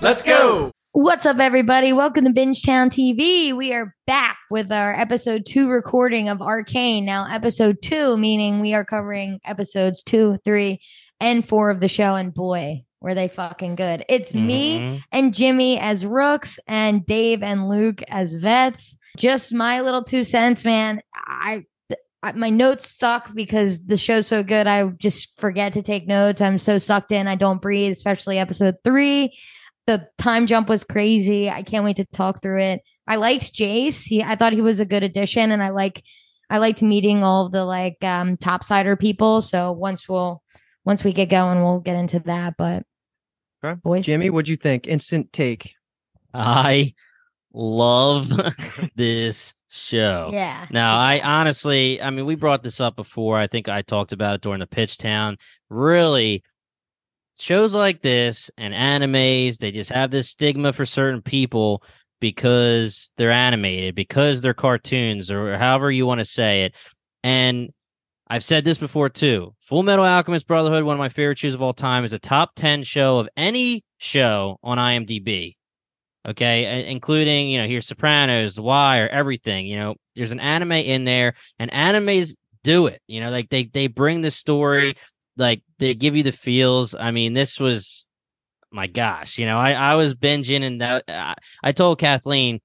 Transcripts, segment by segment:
Let's go. What's up, everybody? Welcome to Bingetown TV. We are back with our episode two recording of Arcane. Now, episode two, meaning we are covering episodes two, three, and four of the show. And boy, were they fucking good. It's me Mhm. and Jimmy as Rooks and Dave and Luke as vets. Just my little two cents, man. I, I my notes suck because the show's so good. I just forget to take notes. I'm so sucked in. I don't breathe, especially episode three. The time jump was crazy. I can't wait to talk through it. I liked Jayce. He, I thought he was a good addition, and I like, I liked meeting all of the like um topsider people. So once we'll, once we get going, we'll get into that. But Okay. boys, Jimmy, what'd you think? Instant take. I love this show. yeah, Now, I honestly, I mean, we brought this up before. I think I talked about it during the pitch town. Really, shows like this and animes, they just have this stigma for certain people because they're animated, because they're cartoons, or however you want to say it. And I've said this before too. Full Metal Alchemist Brotherhood, one of my favorite shows of all time, is a top 10 show of any show on IMDb. Okay, I- including, you know, here's Sopranos, The Wire, everything. You know, there's an anime in there, and animes do it. You know, like they they bring the story, like they give you the feels. I mean, this was my gosh, you know, I I was binging and that I, I told Kathleen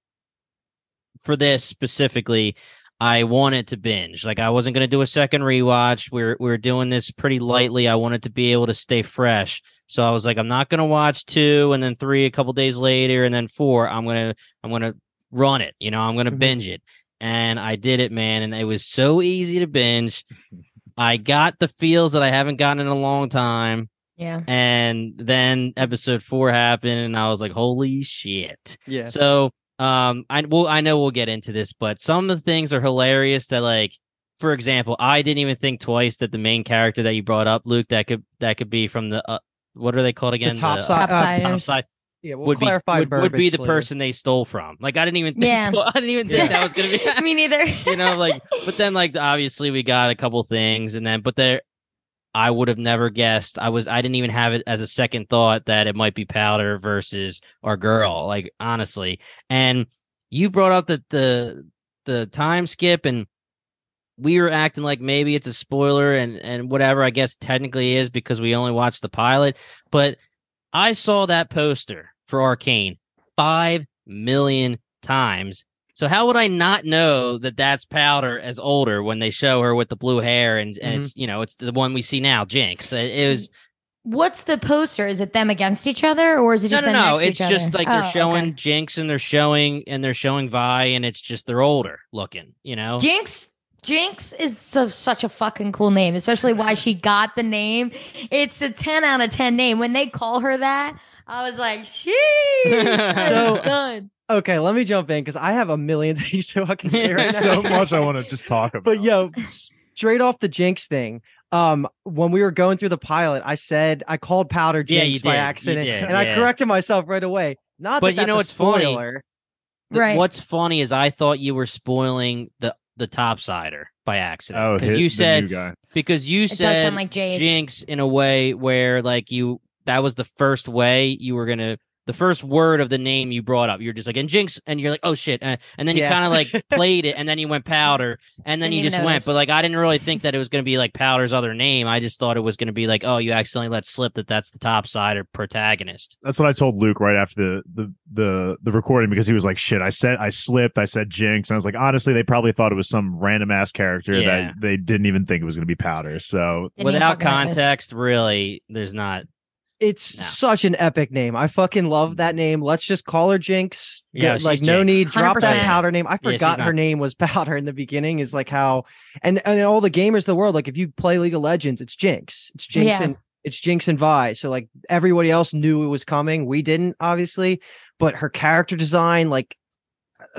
for this specifically, I wanted to binge. Like I wasn't going to do a second rewatch. We are we are doing this pretty lightly. I wanted to be able to stay fresh. So I was like, I'm not going to watch two and then three a couple days later and then four. I'm gonna I'm gonna run it. You know, I'm gonna Mhm. binge it. And I did it, man. And it was so easy to binge. I got the feels that I haven't gotten in a long time. yeah. And then episode four happened, and I was like, "Holy shit!" Yeah. So, um, I well, I know we'll get into this, but some of the things are hilarious. That, like, for example, I didn't even think twice that the main character that you brought up, Luke, that could that could be from the uh, what are they called again? top uh, side. Topsiders. top side yeah, we'll would be would, would be the later. person they stole from. Like, I didn't even think Yeah. I didn't even think that was gonna be. Me neither. you know, like, but then like obviously we got a couple things, and then but there, I would have never guessed. I was I didn't even have it as a second thought that it might be Powder versus our girl. Like honestly, and you brought up the the the time skip and. We were acting like maybe it's a spoiler and and whatever I guess technically is because we only watched the pilot, but I saw that poster for Arcane 5 million times so how would I not know that that's Powder as older when they show her with the blue hair and, and it's mm-hmm. you know it's the one we see now, Jinx. It, it was What's the poster? Is it them against each other, or is it just no them no. next It's just other? like they're Oh, showing okay. Jinx and they're showing and they're showing Vi and it's just they're older looking. You know. Jinx. Jinx is so, such a fucking cool name, especially why she got the name. It's a 10 out of 10 name. When they call her that, I was like, sheesh, that's So- good. Okay, let me jump in because I have a million things to fucking say right now. so much I want to just talk about. But yo, straight off the Jinx thing. Um, when we were going through the pilot, I said I called Powder Jinx you by did. Accident, did, and I corrected myself right away. Not But that you know that's a what's funny? spoiler. Th- Right. What's funny is I thought you were spoiling the the topsider by accident oh, because you said because you It said like jinx in a way where like you that was the first way you were gonna the first word of the name you brought up you're just like and jinx and you're like oh shit uh, and then you Yeah. kind of like played it and then you went powder and then Didn't you even just went but like i didn't really think that it was gonna be like powder's other name i just thought it was gonna be like oh you accidentally let slip that that's the top side or protagonist That's what I told Luke right after the the the the recording because he was like, "Shit, I said I slipped. I said Jinx." And I was like, honestly, they probably thought it was some random ass character Yeah. that they didn't even think it was going to be Powder. So Didn't without fucking notice. context really there's not It's No. such an epic name. I fucking love mm-hmm. that name. Let's just call her Jinx. Yeah, Get- like she's no Jinx. need. Drop that 100%. powder name. I she's forgot her not- name was Powder in the beginning. Is like how, and and all the gamers of the world. Like if you play League of Legends, it's Jinx. It's Jinx Yeah. and it's Jinx and Vi. So like everybody else knew it was coming. We didn't, obviously, but her character design, like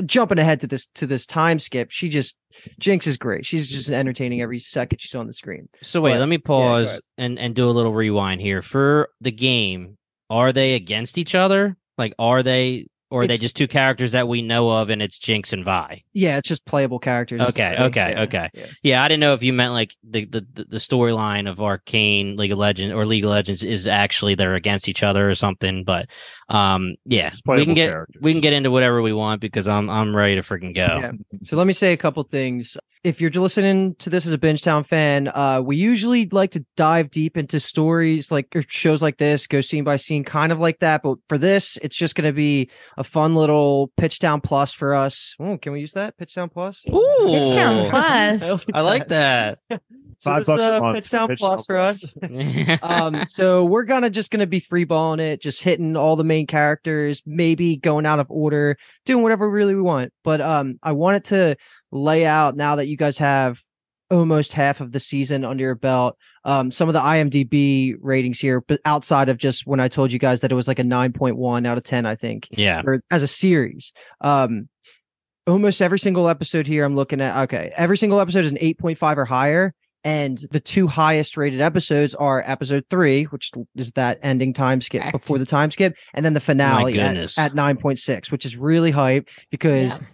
jumping ahead to this to this time skip, she just Jinx is great. She's just entertaining every second she's on the screen. So wait, But- let me pause ahead. and and do a little rewind here. For the game, are they against each other? Like, are they, or are they It's- just two characters that we know of, and it's Jinx and Vi? Yeah, it's just playable characters. Okay, okay, Yeah, okay. yeah. Yeah, I didn't know if you meant like the the the the storyline of Arcane, League of Legends, or League of Legends is actually they're against each other or something. But um, yeah, we can get characters. we can get into whatever we want because I'm I'm ready to freaking go. Yeah. So let me say a couple things. If you're listening to this as a Bingetown fan, uh, we usually like to dive deep into stories like or shows like this, go scene by scene, kind of like that. But for this, it's just going to be a fun little Pitchdown Plus for us. Oh, can we use that Pitchdown Plus? Ooh, Pitchdown Plus. I like that. So Five this, bucks a uh, month, Pitchdown Pitchdown Plus for Plus. us. um so we're gonna just gonna be freeballing it just hitting all the main characters maybe going out of order doing whatever really we want but um i wanted to lay out now that you guys have almost half of the season under your belt um some of the imdb ratings here but outside of just when i told you guys that it was like a 9.1 out of 10 i think yeah. or as a series. Um, almost every single episode here, I'm looking at. Okay, every single episode is an 8.5 or higher, and the two highest rated episodes are episode three, which is that ending time skip Correct. before the time skip, and then the finale at, at 9.6, which is really hype because. Yeah.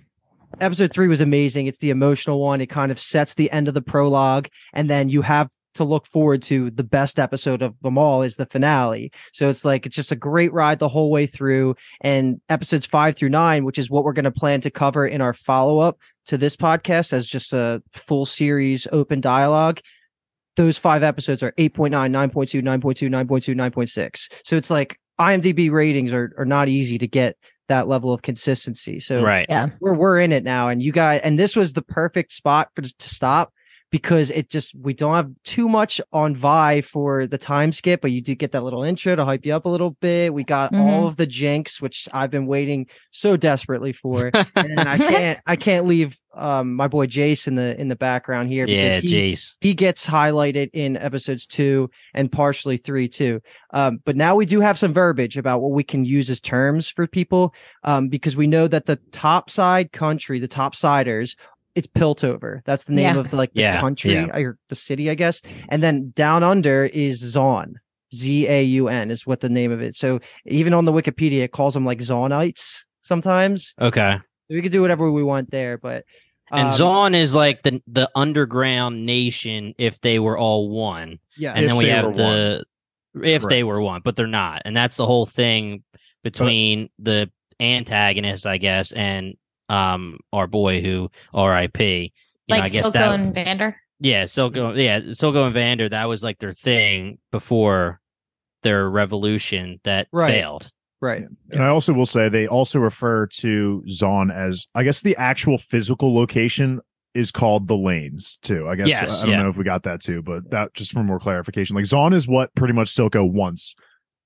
Episode three was amazing. It's the emotional one. It kind of sets the end of the prologue, and then you have to look forward to the best episode of them all is the finale. So it's like it's just a great ride the whole way through and episodes five through nine, which is what we're going to plan to cover in our follow up to this podcast as just a full series open dialogue. Those five episodes are 8.9, 9.2, 9.2, 9.2, 9.6. So it's like IMDb ratings are, are not easy to get that level of consistency. So Right. Yeah. we're, we're in it now. And you guys, and this was the perfect spot for to stop because it just we don't have too much on Vi for the time skip, but you do get that little intro to hype you up a little bit. We got all Mhm. of the jinx, which I've been waiting so desperately for, and I can't I can't leave um my boy Jayce in the in the background here Yeah, because he, jeez. he gets highlighted in episodes two and partially three too. Um, but now we do have some verbiage about what we can use as terms for people, um, because we know that the top side country, the top siders, it's Piltover. That's the name Yeah. of the, like the Yeah, country yeah. or the city, I guess. And then down under is Zaun. Z A U N is what the name of it. So even on the Wikipedia, it calls them like Zaunites sometimes. Okay. We could do whatever we want there, but And um, Zaun is like the the underground nation if they were all one. yeah, and If then we they have were the if they were one, but they're not, and that's the whole thing between the antagonist, I guess, and um our boy who R.I.P. You know, Like I guess Silco that and Vander. yeah, Silco, yeah, Silco and Vander, that was like their thing before their revolution that Right. failed. right. And I also will say they also refer to Zaun as I guess the actual physical location is called the lanes too. I guess Yes, I don't yeah. know if we got that too, but that just for more clarification. Like Zaun is what pretty much Silco wants.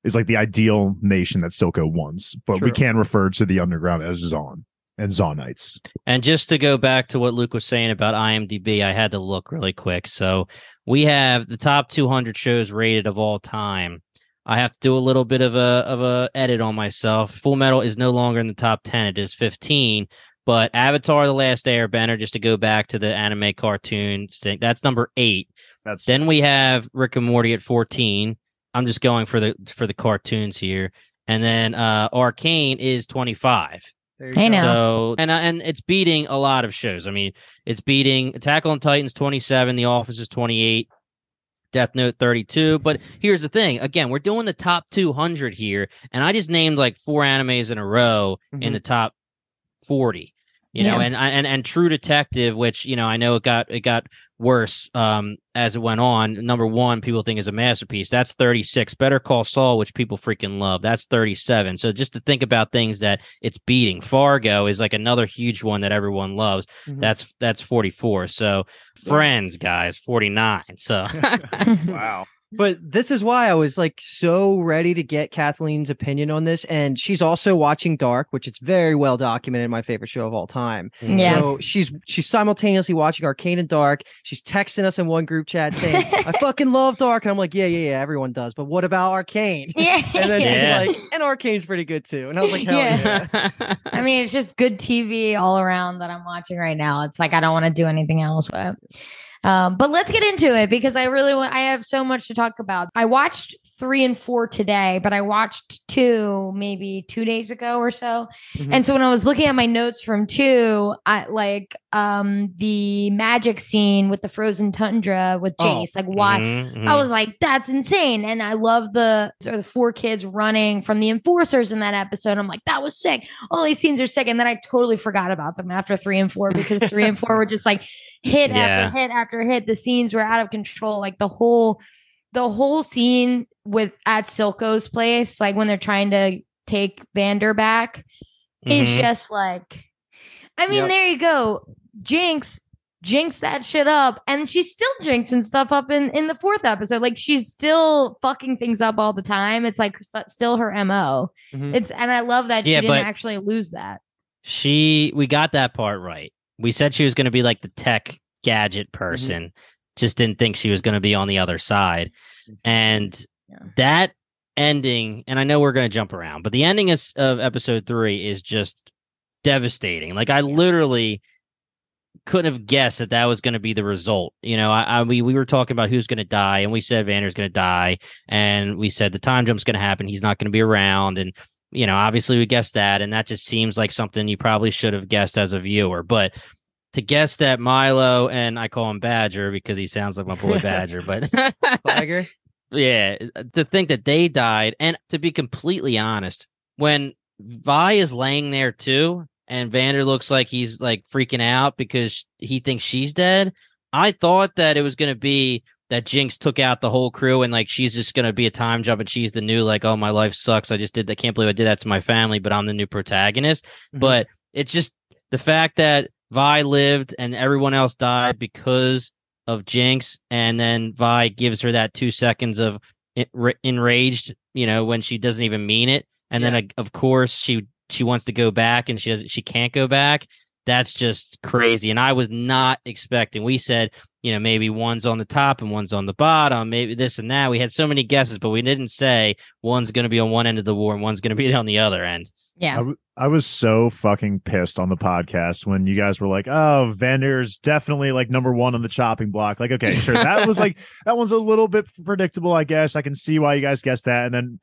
Is like the ideal nation that Silco wants, but we can refer to the underground as Zaun and Zaunites. And just to go back to what Luke was saying about IMDb, I had to look really quick. So we have the top 200 shows rated of all time. I have to do a little bit of a of a edit on myself. Full Metal is no longer in the top 10; it is 15. But Avatar: The Last Airbender, just to go back to the anime cartoon, thing, that's number eight. That's Then we have Rick and Morty at 14. I'm just going for the for the cartoons here, and then uh Arcane is 25. There you Hey, go. now. So and and it's beating a lot of shows. I mean, it's beating Attack on Titans 27, The Office is 28, Death Note 32. But here's the thing: again, we're doing the top 200 here, and I just named like four animes in a row in Mhm. the top 40. You know, Yeah. and and and True Detective, which you know I know it got it got worse um as it went on. Number one, people think is a masterpiece. That's 36. Better Call Saul, which people freaking love. That's 37. So just to think about things that it's beating. Fargo is like another huge one that everyone loves. Mhm. That's that's 44. So Friends, guys, 49. So wow. But this is why I was like so ready to get Kathleen's opinion on this. And she's also watching Dark, which it's very well documented, my favorite show of all time. Mm. Yeah. So she's she's simultaneously watching Arcane and Dark. She's texting us in one group chat saying, I fucking love Dark. And I'm like, Yeah, yeah, yeah, everyone does. But what about Arcane? yeah. And then Yeah. she's like, and Arcane's pretty good too. And I was like, Hell Yeah. yeah. I mean, it's just good TV all around that I'm watching right now. It's like I don't want to do anything else. But, um, but let's get into it because I really want. I have so much to talk about. I watched three and four today, but I watched two maybe two days ago or so. Mhm. And so when I was looking at my notes from two, I like um the magic scene with the frozen tundra with Oh. Like why? Mhm, I mhm. was like, that's insane. And I love the or the four kids running from the enforcers in that episode. I'm like, that was sick. All these scenes are sick. And then I totally forgot about them after three and four because three and four were just like hit Yeah. after hit after hit. The scenes were out of control. Like the whole the whole scene with at Silco's place, like when they're trying to take Vander back, is Mhm. just like I mean, Yep. there you go. Jinx jinx that shit up and she's still jinxing stuff up in in the fourth episode like she's still fucking things up all the time it's like still her mo Mhm. it's and i love that Yeah, she didn't actually lose that she we got that part right. We said she was going to be like the tech gadget Mm-hmm. person. Just didn't think she was going to be on the other side. And Yeah. that ending, and I know we're going to jump around, but the ending is, of episode three is just devastating. Like I literally couldn't have guessed that that was going to be the result. You know, I, I we we were talking about who's going to die, and we said Vander's going to die, and we said the time jump's going to happen. He's not going to be around, and you know, obviously we guessed that, and that just seems like something you probably should have guessed as a viewer. But to guess that Mylo and I call him Badger because he sounds like my boy Badger, but Claggor. Yeah, to think that they died, and to be completely honest, when Vi is laying there too, and Vander looks like he's like freaking out because he thinks she's dead. I thought that it was gonna be that Jinx took out the whole crew and like she's just gonna be a time jump and she's the new like oh my life sucks I just did I can't believe I did that to my family but I'm the new protagonist Mhm. but it's just the fact that Vi lived and everyone else died because of Jinx, and then Vi gives her that two seconds of enraged, you know, when she doesn't even mean it, and then uh, of course she she wants to go back and she doesn't she can't go back. That's just crazy, and I was not expecting. We said, you know, maybe one's on the top and one's on the bottom, maybe this and that. We had so many guesses, but we didn't say one's going to be on one end of the war and one's going to be on the other end. Yeah I was so fucking pissed on the podcast when you guys were like, "Oh, Vander's definitely like number one on the chopping block." Like, okay, sure, that was like that one's a little bit predictable, I guess. I can see why you guys guessed that. And then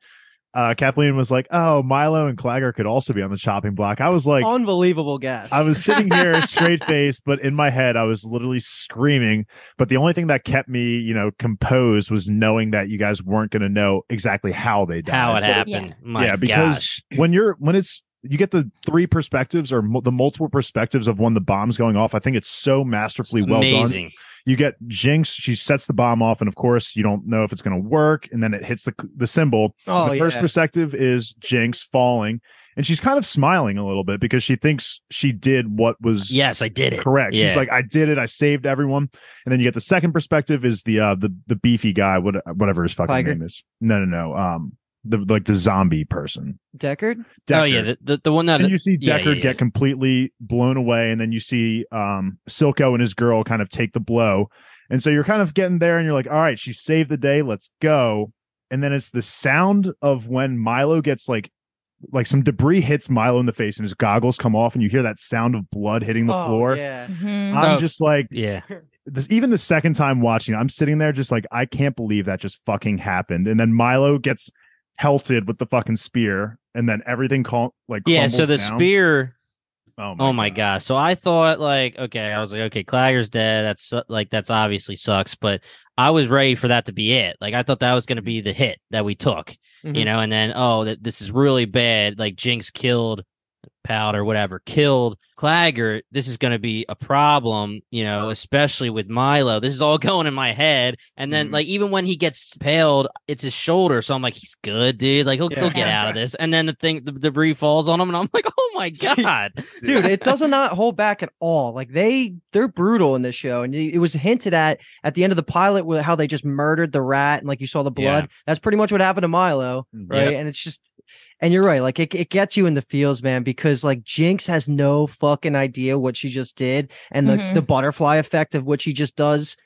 uh Kathleen was like, "Oh, Mylo and Claggor could also be on the chopping block." I was like, Unbelievable guess. I was sitting here straight faced, but in my head, I was literally screaming. But the only thing that kept me, you know, composed was knowing that you guys weren't going to know exactly how they died. How it So- happened? My yeah, because gosh. when you're when it's you get the three perspectives or mu- the multiple perspectives of when the bomb's going off. I think it's so masterfully well done. You get Jinx, she sets the bomb off, and of course, you don't know if it's going to work, and then it hits the the cymbal. oh, the first yeah. perspective is Jinx falling, and she's kind of smiling a little bit because she thinks she did what was Yes, I did it. correct. Yeah. She's like, I did it. I saved everyone. And then you get the second perspective is the uh the the beefy guy, what whatever his fucking Tiger? name is. No, no, no. Um, the like the zombie person. Deckard. Oh yeah, the, the, the one that and you see yeah, Deckard yeah, yeah. get completely blown away, and then you see um Silco and his girl kind of take the blow. And so you're kind of getting there, and you're like, all right, she saved the day. Let's go. And then it's the sound of when Mylo gets like like some debris hits Mylo in the face and his goggles come off, and you hear that sound of blood hitting the Oh, floor. Yeah. Mhm. I'm Oh. just like, yeah. this, even the second time watching, I'm sitting there just like, I can't believe that just fucking happened. And then Mylo gets pelted with the fucking spear, and then everything call like Yeah, so the down. spear Oh Oh my gosh. So I thought like, okay, I was like, okay, Claggor's dead. That's like that's obviously sucks, but I was ready for that to be it. Like I thought that was going to be the hit that we took, you Mhm. know, and then oh, that this is really bad. Like Jinx killed Powder, whatever, killed Claggart, this is going to be a problem, you know, especially with Mylo. This is all going in my head. And then, Mhm. like, even when he gets paled, it's his shoulder. So I'm like, he's good, dude. Like, he'll, he'll get out of this. And then the thing, the debris falls on him. And I'm like, oh my God. dude it does not hold back at all like they they're brutal in this show and it was hinted at at the end of the pilot with how they just murdered the rat and like you saw the blood that's pretty much what happened to mylo right Yep. and it's just and you're right like it, it gets you in the feels man because like jinx has no fucking idea what she just did and the, Mhm. the butterfly effect of what she just does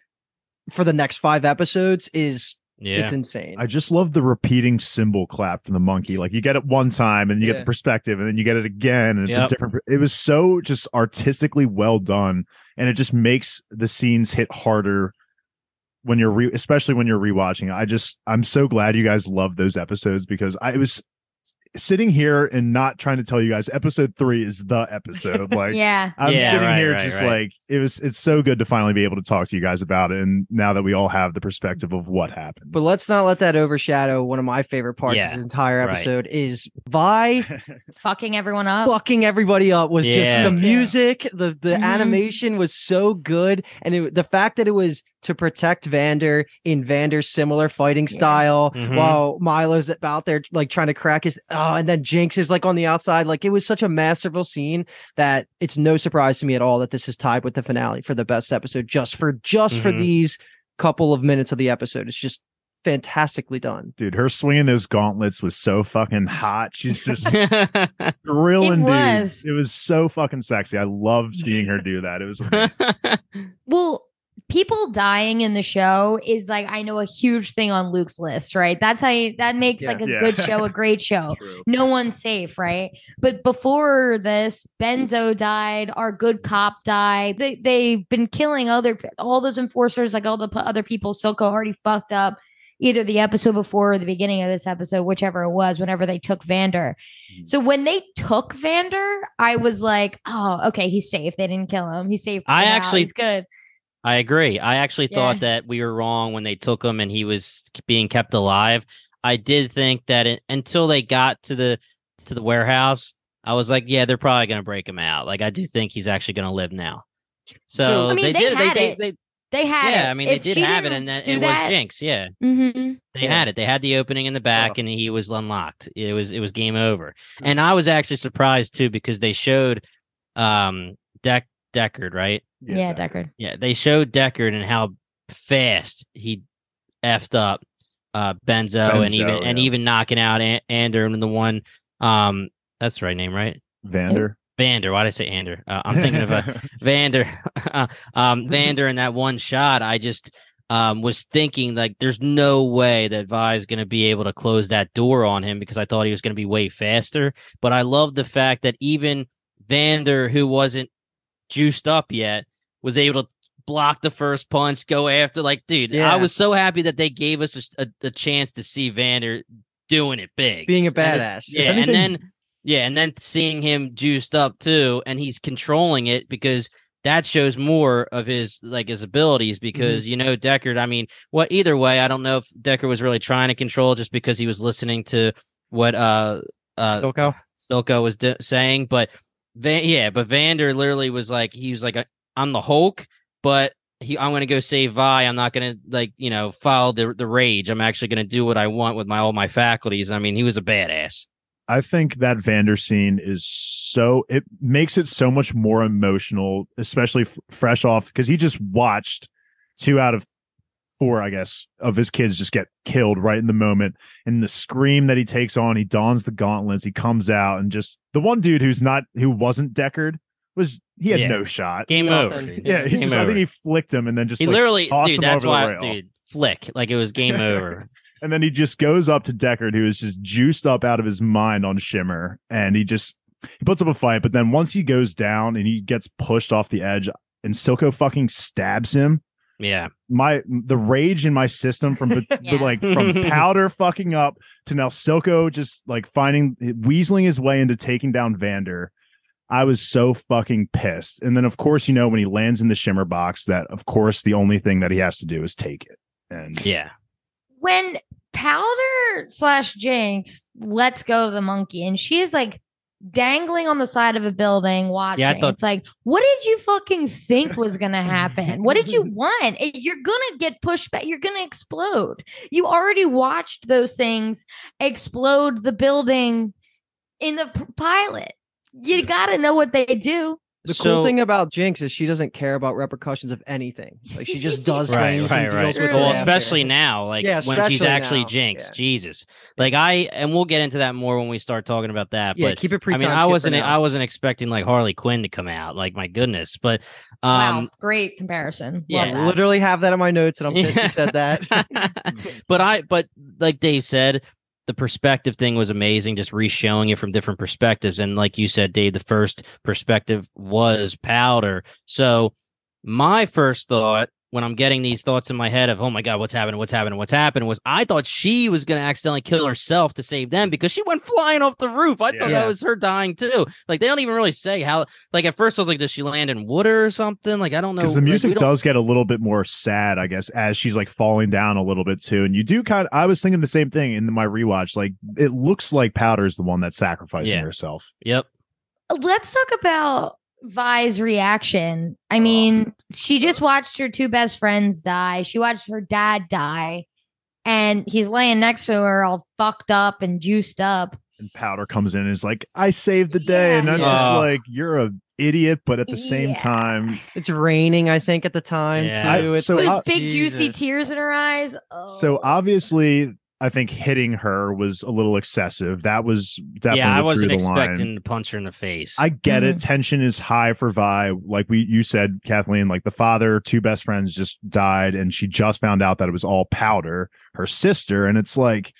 for the next five episodes is Yeah. it's insane I just love the repeating cymbal clap from the monkey. Like you get it one time and you get the perspective and then you get it again and it's Yep. a different it was so just artistically well done and it just makes the scenes hit harder when you're re- especially when you're rewatching. I just I'm so glad you guys love those episodes because I was sitting here and not trying to tell you guys episode 3 is the episode like yeah. I'm Yeah, sitting right, here right, just right. like it was it's so good to finally be able to talk to you guys about it and now that we all have the perspective of what happened. but let's not let that overshadow one of my favorite parts Yeah, of this entire right. episode is Vi Fucking everyone up. fucking everybody up was Yeah. just the Me too. music the the Mhm. animation was so good and it, the fact that it was to protect Vander in Vander's similar fighting Yeah. style Mhm. while Mylo's out there like trying to crack his oh and then Jinx is like on the outside like it was such a masterful scene that it's no surprise to me at all that this is tied with the finale for the best episode just for just for Mhm. these couple of minutes of the episode it's just fantastically done dude, her swinging those gauntlets was so fucking hot. She's just grilling dudes. was. It was so fucking sexy. I love seeing her do that. It was. Well, people dying in the show is like I know a huge thing on Luke's list, right? That's how you that makes Yeah. like a Yeah. good show a great show. True. No one's safe, right? But before this, Benzo died, our good cop died. They they've been killing other all those enforcers, like all the p- other people Silco already fucked up. Either the episode before or the beginning of this episode, whichever it was, whenever they took Vander. Mhm. So when they took Vander, I was like, "Oh, okay, he's safe. They didn't kill him. He's safe." I now. actually- he's good. I agree. I actually Yeah. thought that we were wrong when they took him and he was being kept alive. I did think that it, until they got to the to the warehouse, I was like, yeah, they're probably going to break him out. Like I do think he's actually going to live now. So I mean, they, they did. had They, it. they, they, They had yeah, it. I mean, If they did have it, and that it that- was Jinx. Yeah, Mhm. they Yeah. had it. They had the opening in the back, and he was unlocked. It was it was game over. And I was actually surprised too because they showed um Deck Deckard, right? Yeah, Deckard. Yeah, they showed Deckard and how fast he effed up uh Benzo, and Benzo, even and even knocking out An- Ander and the one um that's the right name, right? Vander. Vander. Why did I say Ander? Uh, I'm thinking of a Vander. um Vander in that one shot, I just um was thinking like there's no way that Vi is going to be able to close that door on him because I thought he was going to be way faster. But I love the fact that even Vander, who wasn't juiced up yet, was able to block the first punch, go after. Like, dude, Yeah. I was so happy that they gave us a, a, a chance to see Vander doing it big, being a And badass yeah, anything- and then yeah, and then seeing him juiced up too, and he's controlling it because that shows more of his like his abilities because you know Deckard. I mean, what either way, I don't know if Deckard was really trying to control just because he was listening to what uh uh Silco? Silko was d- saying, but Van, yeah, but Vander literally was like, he was like, I'm the Hulk, but he, I'm gonna go save Vi. I'm not gonna like, you know, follow the the rage. I'm actually gonna do what I want with my all my faculties. I mean, he was a badass. I think that Vander scene is so it makes it so much more emotional, especially f- fresh off because he just watched two out of four, I guess, of his kids just get killed right in the moment. And the scream that he takes on, he dons the gauntlets, he comes out, and just the one dude who's not who wasn't Deckard was he had Yeah. no shot. Game Nothing. over. dude. Yeah, he Game just I think he flicked him and then just he like, literally, dude. him That's over why, dude. Flick like it was game over. And then he just goes up to Deckard, who is just juiced up out of his mind on Shimmer, and he just he puts up a fight. But then once he goes down and he gets pushed off the edge, and Silco fucking stabs him. Yeah, My the rage in my system from the, the, like from powder fucking up to now Silco just like finding weaseling his way into taking down Vander. I was so fucking pissed. And then of course, you know, when he lands in the shimmer box, that of course the only thing that he has to do is take it. And yeah. When Powder slash Jinx lets go of the monkey, and she is like dangling on the side of a building watching. thought- it's like, what did you fucking think was gonna happen? what did you want? You're gonna get pushed back. You're gonna explode. You already watched those things explode the building in the p- pilot. You gotta know what they do. The So- cool thing about Jinx is she doesn't care about repercussions of anything. Like she just does Right, things right, and right. deals with it Well, after. especially now, like Yeah, when she's actually now, Jinx. yeah. Jesus, like I, and we'll get into that more when we start talking about that. Yeah, but keep it pre I mean, I wasn't, I wasn't expecting like Harley Quinn to come out. Like my goodness, but wow, um, great comparison. yeah. Love literally have that in my notes, and I'm pissed you said that. but I, but like Dave said, the perspective thing was amazing, just re-showing it from different perspectives. And like you said, Dave, the first perspective was powder. So my first thought when I'm getting these thoughts in my head of, oh my God, what's happening? What's happening? What's happening? Was I thought she was going to accidentally kill herself to save them because she went flying off the roof. I thought that was her dying too. Like they don't even really say how, like at first I was like, does she land in water or something? Like, I don't know. because the music don't- does get a little bit more sad, I guess, as she's like falling down a little bit too. And you do kind of, I was thinking the same thing in my rewatch. Like it looks like Powder's the one that's sacrificing Yeah. herself. Yep. Let's talk about Vi's reaction. I mean, she just watched her two best friends die. She watched her dad die, and he's laying next to her, all fucked up and juiced up. And Powder comes in and is like, I saved the day. And Yeah. that's just like, you're a idiot, but at the same Yeah. time, It's raining, I think, at the time Yeah. too. I- it's so Those uh, big juicy tears in her eyes. Oh. so obviously I think hitting her was a little excessive. That was definitely yeah, I wasn't drew the line. expecting to punch her in the face. I get Mm-hmm. it. Tension is high for Vi. Like we you said, Kathleen, like the father, two best friends just died, and she just found out that it was all powder, her sister. And it's like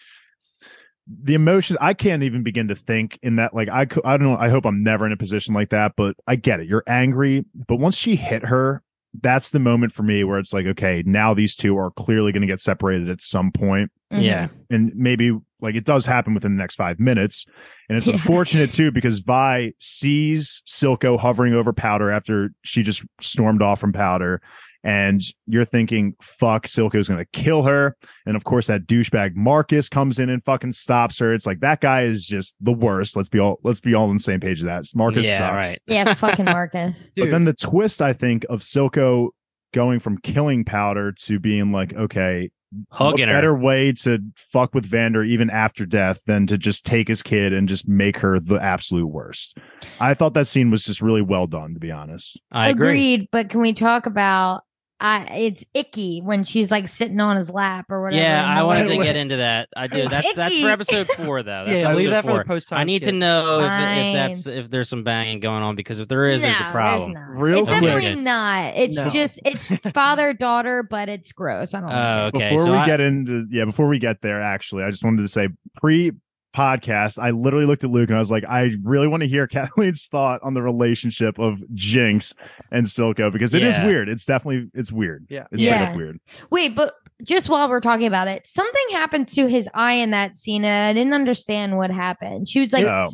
the emotion I can't even begin to think in that. Like I could I don't know. I hope I'm never in a position like that, but I get it. You're angry. But once she hit her, that's the moment for me where it's like, okay, now these two are clearly going to get separated at some point Mhm. yeah. and maybe like it does happen within the next five minutes. And it's Yeah. unfortunate too because Vi sees Silco hovering over Powder after she just stormed off from Powder. And you're thinking, fuck, Silco's going to kill her. And of course, that douchebag Marcus comes in and fucking stops her. It's like that guy is just the worst. Let's be all let's be all on the same page of that. Marcus yeah, sucks. right. Yeah, fucking Marcus. But then the twist, I think, of Silco going from killing Powder to being like, okay, Hugging what her. better way to fuck with Vander even after death than to just take his kid and just make her the absolute worst. I thought that scene was just really well done, to be honest. I agree. Agreed, but can we talk about I it's icky when she's like sitting on his lap or whatever. Yeah, I the wanted to get into that. I do. That's that's for episode four, though. That's yeah, leave episode that for four. the post time. I need to know if, if that's if there's some banging going on because if there is, there's a problem. not. Real it's quick. definitely not. It's No. just it's father daughter, but it's gross. I don't know. Oh, okay. before so we I- get into yeah, before we get there, actually, I just wanted to say pre podcast, I literally looked at Luke and I was like, I really want to hear Kathleen's thought on the relationship of Jinx and Silco because it is Yeah. weird. It's definitely it's weird. Yeah. It's straight Yeah. up weird. Wait, but just while we're talking about it, something happened to his eye in that scene, and I didn't understand what happened. She was like, Oh.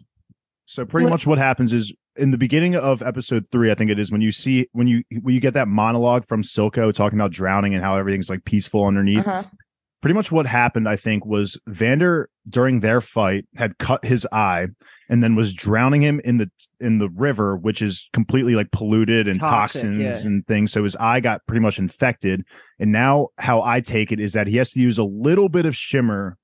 So pretty What- much what happens is in the beginning of episode three, I think it is when you see when you when you get that monologue from Silco talking about drowning and how everything's like peaceful underneath. uh-huh. Pretty much what happened, I think, was Vander during their fight had cut his eye and then was drowning him in the in the river, which is completely like polluted and Toxic, toxins yeah. and things. So his eye got pretty much infected. And now how I take it is that he has to use a little bit of shimmer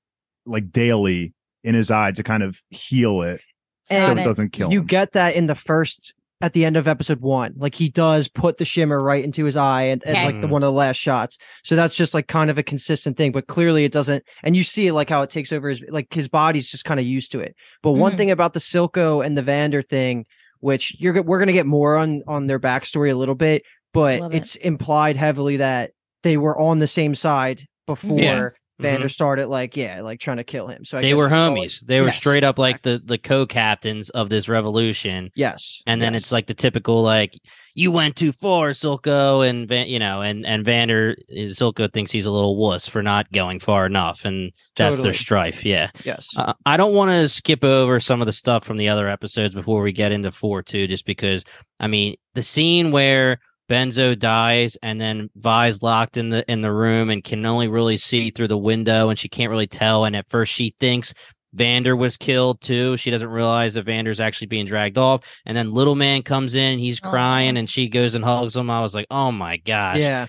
like daily in his eye to kind of heal it so Got it it. doesn't kill you him. get that in the first at the end of episode one like he does put the shimmer right into his eye and, and Okay. like the one of the last shots so that's just like kind of a consistent thing but clearly it doesn't and you see it like how it takes over his like his body's just kind of used to it but one Mhm. thing about the silco and the vander thing which you're we're going to get more on on their backstory a little bit but Love it. it's implied heavily that they were on the same side before Yeah. Vander started like yeah like trying to kill him so I they were it's all, like- homies. They were Yes, straight up like the the co-captains of this revolution. yes And then yes. it's like the typical like you went too far, Silco, and Van, you know, and and Vander Silco thinks he's a little wuss for not going far enough, and that's Totally. their strife. Yeah, yes uh, I don't want to skip over some of the stuff from the other episodes before we get into four two, just because I mean the scene where Benzo dies and then Vi's locked in the in the room and can only really see through the window and she can't really tell, and at first she thinks Vander was killed too. She doesn't realize that Vander's actually being dragged off. And then little man comes in, he's Aw. crying, and she goes and hugs him. I was like, oh my gosh. Yeah.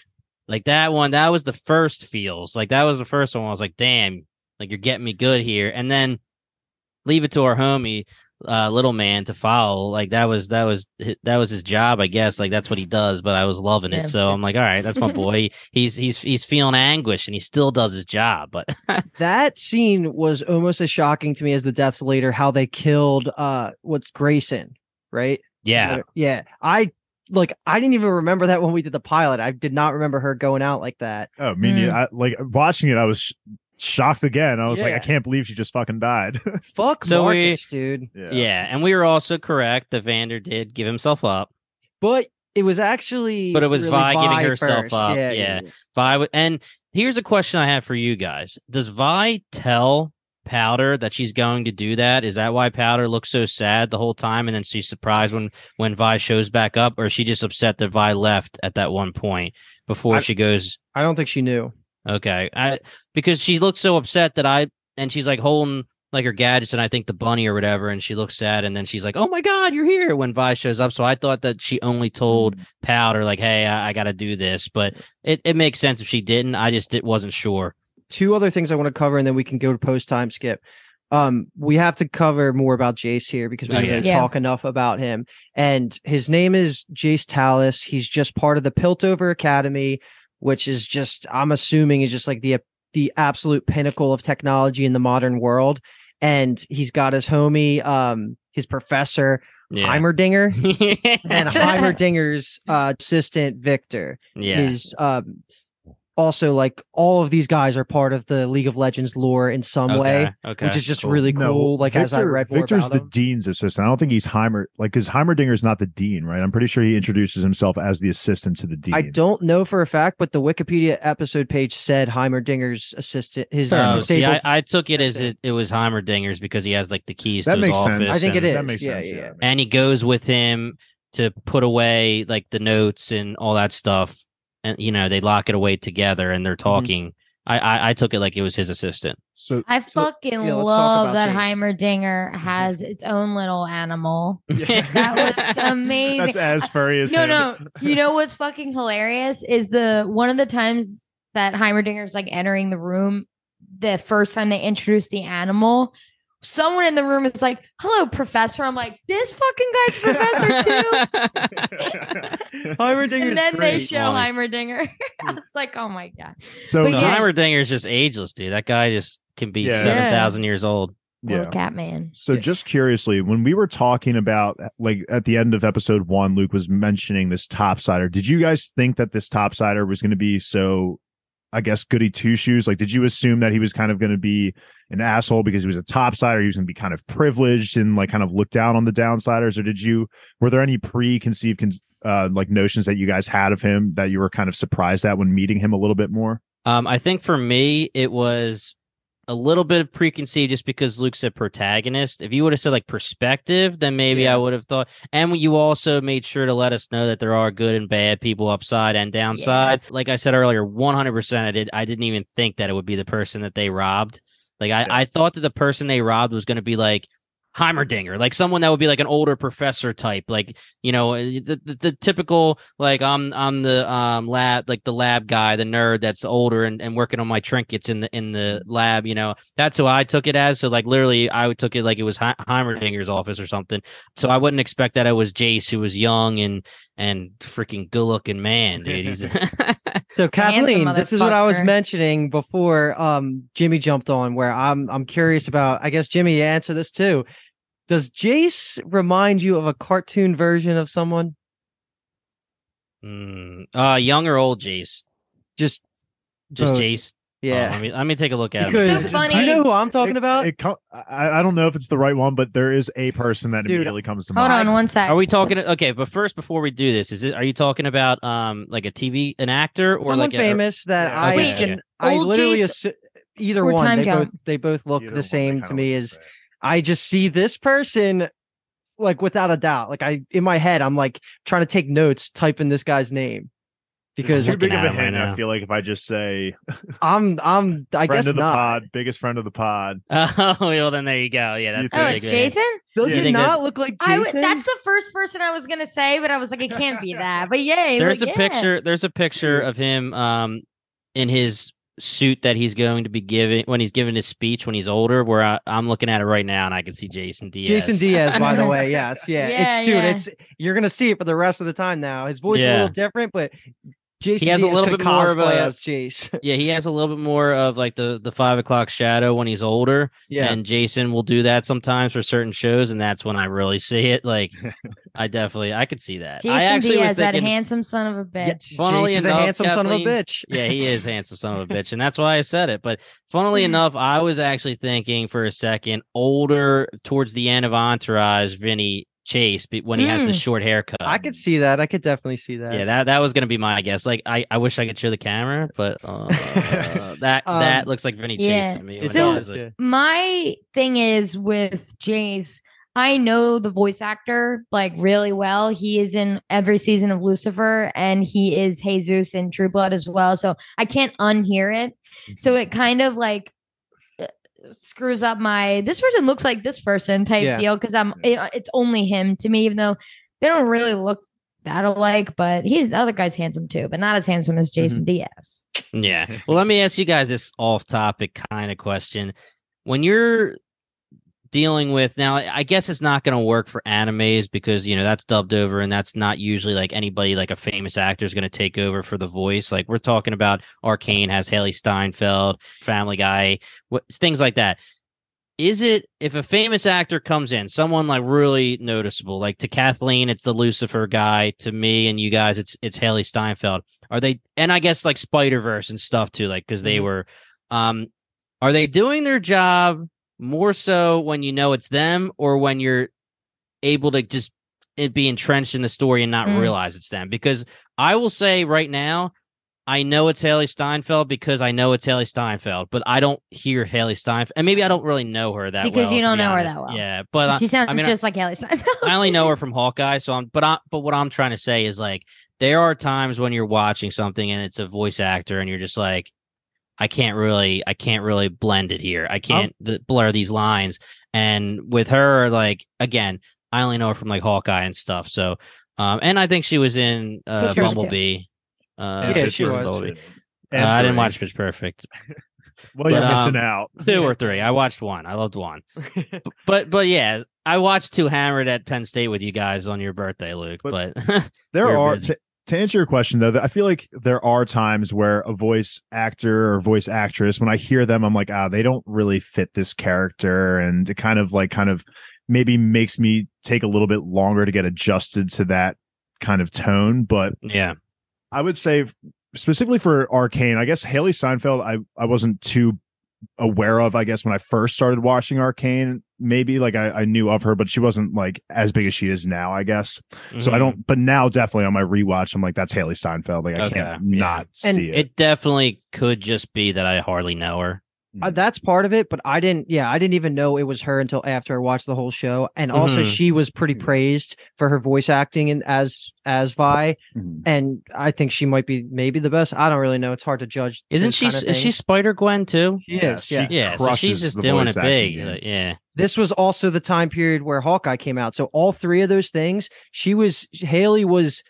Like that one, that was the first feels. Like that was the first one. I was like, damn, like you're getting me good here. And then leave it to our homie, uh, little man to follow. Like that was that was that was his job, I guess. Like that's what he does. But I was loving Yeah. it. So I'm like, all right, that's my boy. he's he's he's feeling anguish and he still does his job. But That scene was almost as shocking to me as the deaths later, how they killed uh what's Grayson, right? yeah, Yeah. I like I didn't even remember that when we did the pilot. I did not remember her going out like that. Oh, me neither. Mm. I, like watching it, I was sh- shocked again. I was like, I can't believe she just fucking died. Fuck So we- Marcus, dude. yeah, And we were also correct that Vander did give himself up. But it was actually But it was really Vi giving Vi herself first. up, yeah. Vi w- and here's a question I have for you guys: Does Vi tell Powder that she's going to do that? Is that why Powder looks so sad the whole time, and then she's surprised when when Vi shows back up, or is she just upset that Vi left at that one point before I- she goes? I don't think she knew. Okay, I because she looked so upset that I and she's like holding like her gadgets and I think the bunny or whatever, and she looks sad, and then she's like, "Oh my god, you're here!" When Vi shows up. So I thought that she only told Powder like, "Hey, I, I got to do this," but it, it makes sense if she didn't. I just it wasn't sure. Two other things I want to cover, and then we can go to post time skip. Um, we have to cover more about Jayce here because we Oh, didn't yeah. really Yeah. talk enough about him. And his name is Jayce Talis. He's just part of the Piltover Academy, which is just I'm assuming is just like the the absolute pinnacle of technology in the modern world. And he's got his homie, um, his professor Yeah. Heimerdinger, and. Heimerdinger's uh, assistant Viktor yeah. is um also like all of these guys are part of the League of Legends lore in some way, Okay. Okay. which is just Cool. really No, cool. Like as I read more Viktor's about the him. dean's assistant. I don't think he's Heimer, like because Heimerdinger's not the dean, right? I'm pretty sure he introduces himself as the assistant to the dean. I don't know for a fact, but the Wikipedia episode page said Heimerdinger's assistant. His Fair Oh, see, I, I took it as it, it was Heimerdinger's because he has like the keys That to his makes office. sense. I think it and- is. That makes Yeah, sense. yeah, Yeah, yeah. and he goes with him to put away like the notes and all that stuff and you know they lock it away together and they're Mm-hmm. talking I, I i took it like it was his assistant So I fucking yeah, love that Jayce. Heimerdinger has its own little animal. that That was amazing. that's as furry as No, him. no. You know what's fucking hilarious is the one of the times that Heimerdinger's like entering the room, the first time they introduce the animal, someone in the room is like, "Hello, professor." I'm like, "This fucking guy's professor too." Heimerdinger's and then they show Funny. Heimerdinger. I hmm. was like, "Oh my god, So, But so yeah. Heimerdinger's just ageless dude that guy just can be Yeah. 7000 years old little yeah. cat man." So just curiously, when we were talking about like at the end of episode one, Luke was mentioning this topsider. Did you guys think that this topsider was going to be so I guess goody two shoes? Like, did you assume that he was kind of going to be an asshole because he was a topsider? He was going to be kind of privileged and like kind of look down on the downsiders, or did you? Were there any preconceived con- uh, like notions that you guys had of him that you were kind of surprised at when meeting him a little bit more? um i think for me it was a little bit of preconceived just because Luke said protagonist. If you would have said like perspective, then maybe I would have thought. And you also made sure to let us know that there are good and bad people upside and downside. Like I said earlier, one hundred percent. I did. I didn't even think that it would be the person that they robbed. Like I, Yeah. I thought that the person they robbed was going to be like Heimerdinger, like someone that would be like an older professor type, like you know the, the the typical like I'm I'm the um lab like the lab guy, the nerd that's older and, and working on my trinkets in the in the lab. You know that's who I took it as. So like literally, I would took it like it was He- Heimerdinger's office or something. So I wouldn't expect that it was Jayce who was young and and freaking good looking man, dude. He's So Kathleen, this is what I was mentioning before um Jimmy jumped on where I'm I'm curious about I guess Jimmy you answer this too. Does Jayce remind you of a cartoon version of someone? Mm, uh, young or old Jayce? Just Just Both. Jayce. Oh, yeah. let me let me take a look at him. because So do you know who I'm talking It- about? It, co- I, I don't know if it's the right one, but there is a person that Dude, immediately comes to Hold mind. Hold on one sec. Are we talking? Okay, but first, before we do this, is it? Are you talking about um like a TV, an actor, or someone like a, famous that Yeah. I Okay, can okay. I literally assu- either or one they Jump? both they both look Either the same to me look as. I just see this person like without a doubt like I in my head I'm like trying to take notes typing this guy's name because too looking big of a him right. I feel like if I just say I'm I'm I friend guess of the not. pod, biggest friend of the pod. Oh well, then there you go. Yeah, that's You the Oh, it's big. Jason. Does Yeah. it not that- look like Jason? w- that's the first person I was gonna say, but I was like, it can't be that. But yeah, There's like, a yeah. picture. There's a picture of him um in his suit that he's going to be giving when he's giving his speech when he's older. Where I, I'm looking at it right now, and I can see Jason Diaz. Jason Diaz, by the way. Yes, yeah. Yeah, it's dude, yeah. it's you're gonna see it for the rest of the time now. His voice is a little different, but Jason has a little bit more of cosplay a- as Jayce. Yeah, he has a little bit more of like the the five o'clock shadow when he's older. yeah. And Jason will do that sometimes for certain shows, and that's when I really see it. Like, I definitely I could see that. Jason I actually Diaz, was that handsome son of a Yeah, bitch. Funnily Jason's a enough, handsome son of a bitch. yeah, he is handsome son of a bitch, and that's why I said it. But funnily enough, I was actually thinking for a second older towards the end of Entourage, Vinny Chase, be- when he has the Mm. short haircut. I could see that. I could definitely see that. Yeah, that that was gonna be my guess. Like, I, I wish I could show the camera, but uh, that Um, that looks like Vinny yeah. Chase to me. So- he does, has it. yeah. my thing is with Jayce, I know the voice actor like really well. He is in every season of Lucifer and he is Jesus in True Blood as well. So I can't unhear it. So Mm-hmm. it kind of like screws up my this person looks like this person type Yeah. deal because I'm it- it's only him to me, even though they don't really look that alike. But he's the other guy's handsome too, but not as handsome as Mm-hmm. Jason Diaz. Yeah. Well, let me ask you guys this off topic kind of question. When you're dealing with now, I guess it's not going to work for animes because, you know, that's dubbed over and that's not usually like anybody like a famous actor is going to take over for the voice. Like we're talking about Arcane has Hailee Steinfeld, Family Guy, what, things like that. Is it if a famous actor comes in, someone like really noticeable, like to Kathleen, it's the Lucifer guy. To me and you guys, it's it's Hailee Steinfeld. Are they? And I guess like Spider Verse and stuff too, like because they Mhm. were. Um, are they doing their job more so when you know it's them, or when you're able to just it be entrenched in the story and not Mm. realize it's them? Because I will say right now, I know it's Hailee Steinfeld because I know it's Hailee Steinfeld, but I don't hear Hailee Steinfeld, and maybe I don't really know her that well. Because well. you don't know her that well. Yeah, but I, she sounds I mean, just like Hailee Steinfeld. I only know her from Hawkeye, so I'm. But I, but what I'm trying to say is like there are times when you're watching something and it's a voice actor, and you're just like, I can't really, I can't really blend it here. I can't th- blur these lines. And with her, like again, I only know her from like Hawkeye and stuff. So, um, and I think she was in uh, Pitch Perfect too. Bumblebee. Uh, Yeah, Pitch she Perfect, was. Bumblebee. Uh, I didn't three. watch Pitch Perfect. Well, you're but, missing um, out. Two or three. I watched one. I loved one. But but yeah, I watched Two Hammered at Penn State with you guys on your birthday, Luke. But, But- There You're are busy. To, answer your question though. I feel like there are times where a voice actor or voice actress, when I hear them, I'm like, ah, they don't really fit this character, and it kind of like kind of maybe makes me take a little bit longer to get adjusted to that kind of tone. But yeah, I would say specifically for Arcane, I guess Hailee Steinfeld, I I wasn't too aware of. I guess when I first started watching Arcane, maybe like I, I knew of her, but she wasn't like as big as she is now. I guess. So I don't. But now, definitely on my rewatch, I'm like, that's Hailee Steinfeld. Like I Okay, can't yeah. not And see it. It definitely could just be that I hardly know her. Uh, that's part of it, but I didn't. Yeah, I didn't even know it was her until after I watched the whole show. And also, Mhm. she was pretty praised for her voice acting and as as Vi. Mhm. And I think she might be maybe the best. I don't really know. It's hard to judge. Isn't she? kind of Is she. Spider Gwen too? Yes. Yeah, she- Yeah. Yeah, so she's just doing it big. acting, yeah. like, yeah. This was also the time period where Hawkeye came out. So all three of those things, she was Hailee was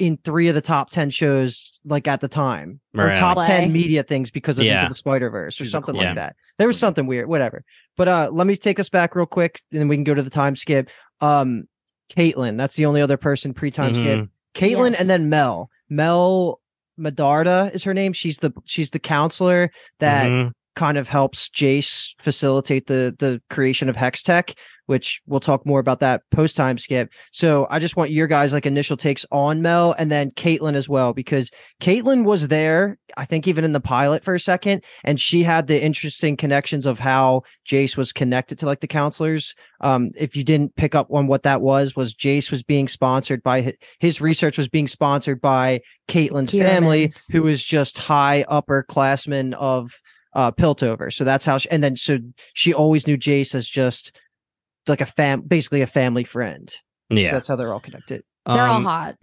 in three of the top ten shows like at the time or top Play. ten media things because of Yeah. Into the Spider Verse or something queen. like that. There was something weird, whatever. But uh, let me take us back real quick, and then we can go to the time skip. Um, Caitlyn, that's the only other person pre time skip. Mhm. Caitlyn Yes. and then Mel. Mel Medarda is her name. She's the she's the counselor that Mhm. Kind of helps Jayce facilitate the the creation of Hextech, which we'll talk more about that post time skip. So I just want your guys like initial takes on Mel and then Caitlyn as well, because Caitlyn was there, I think even in the pilot for a second, and she had the interesting connections of how Jayce was connected to like the counselors. Um, if you didn't pick up on what that was, was Jayce was being sponsored by hi- his research was being sponsored by Caitlyn's family, who was just high upperclassmen of uh Piltover. So that's how she, and then so she always knew Jayce as just like a fam basically a family friend. Yeah. That's how they're all connected. They're all Um, hot.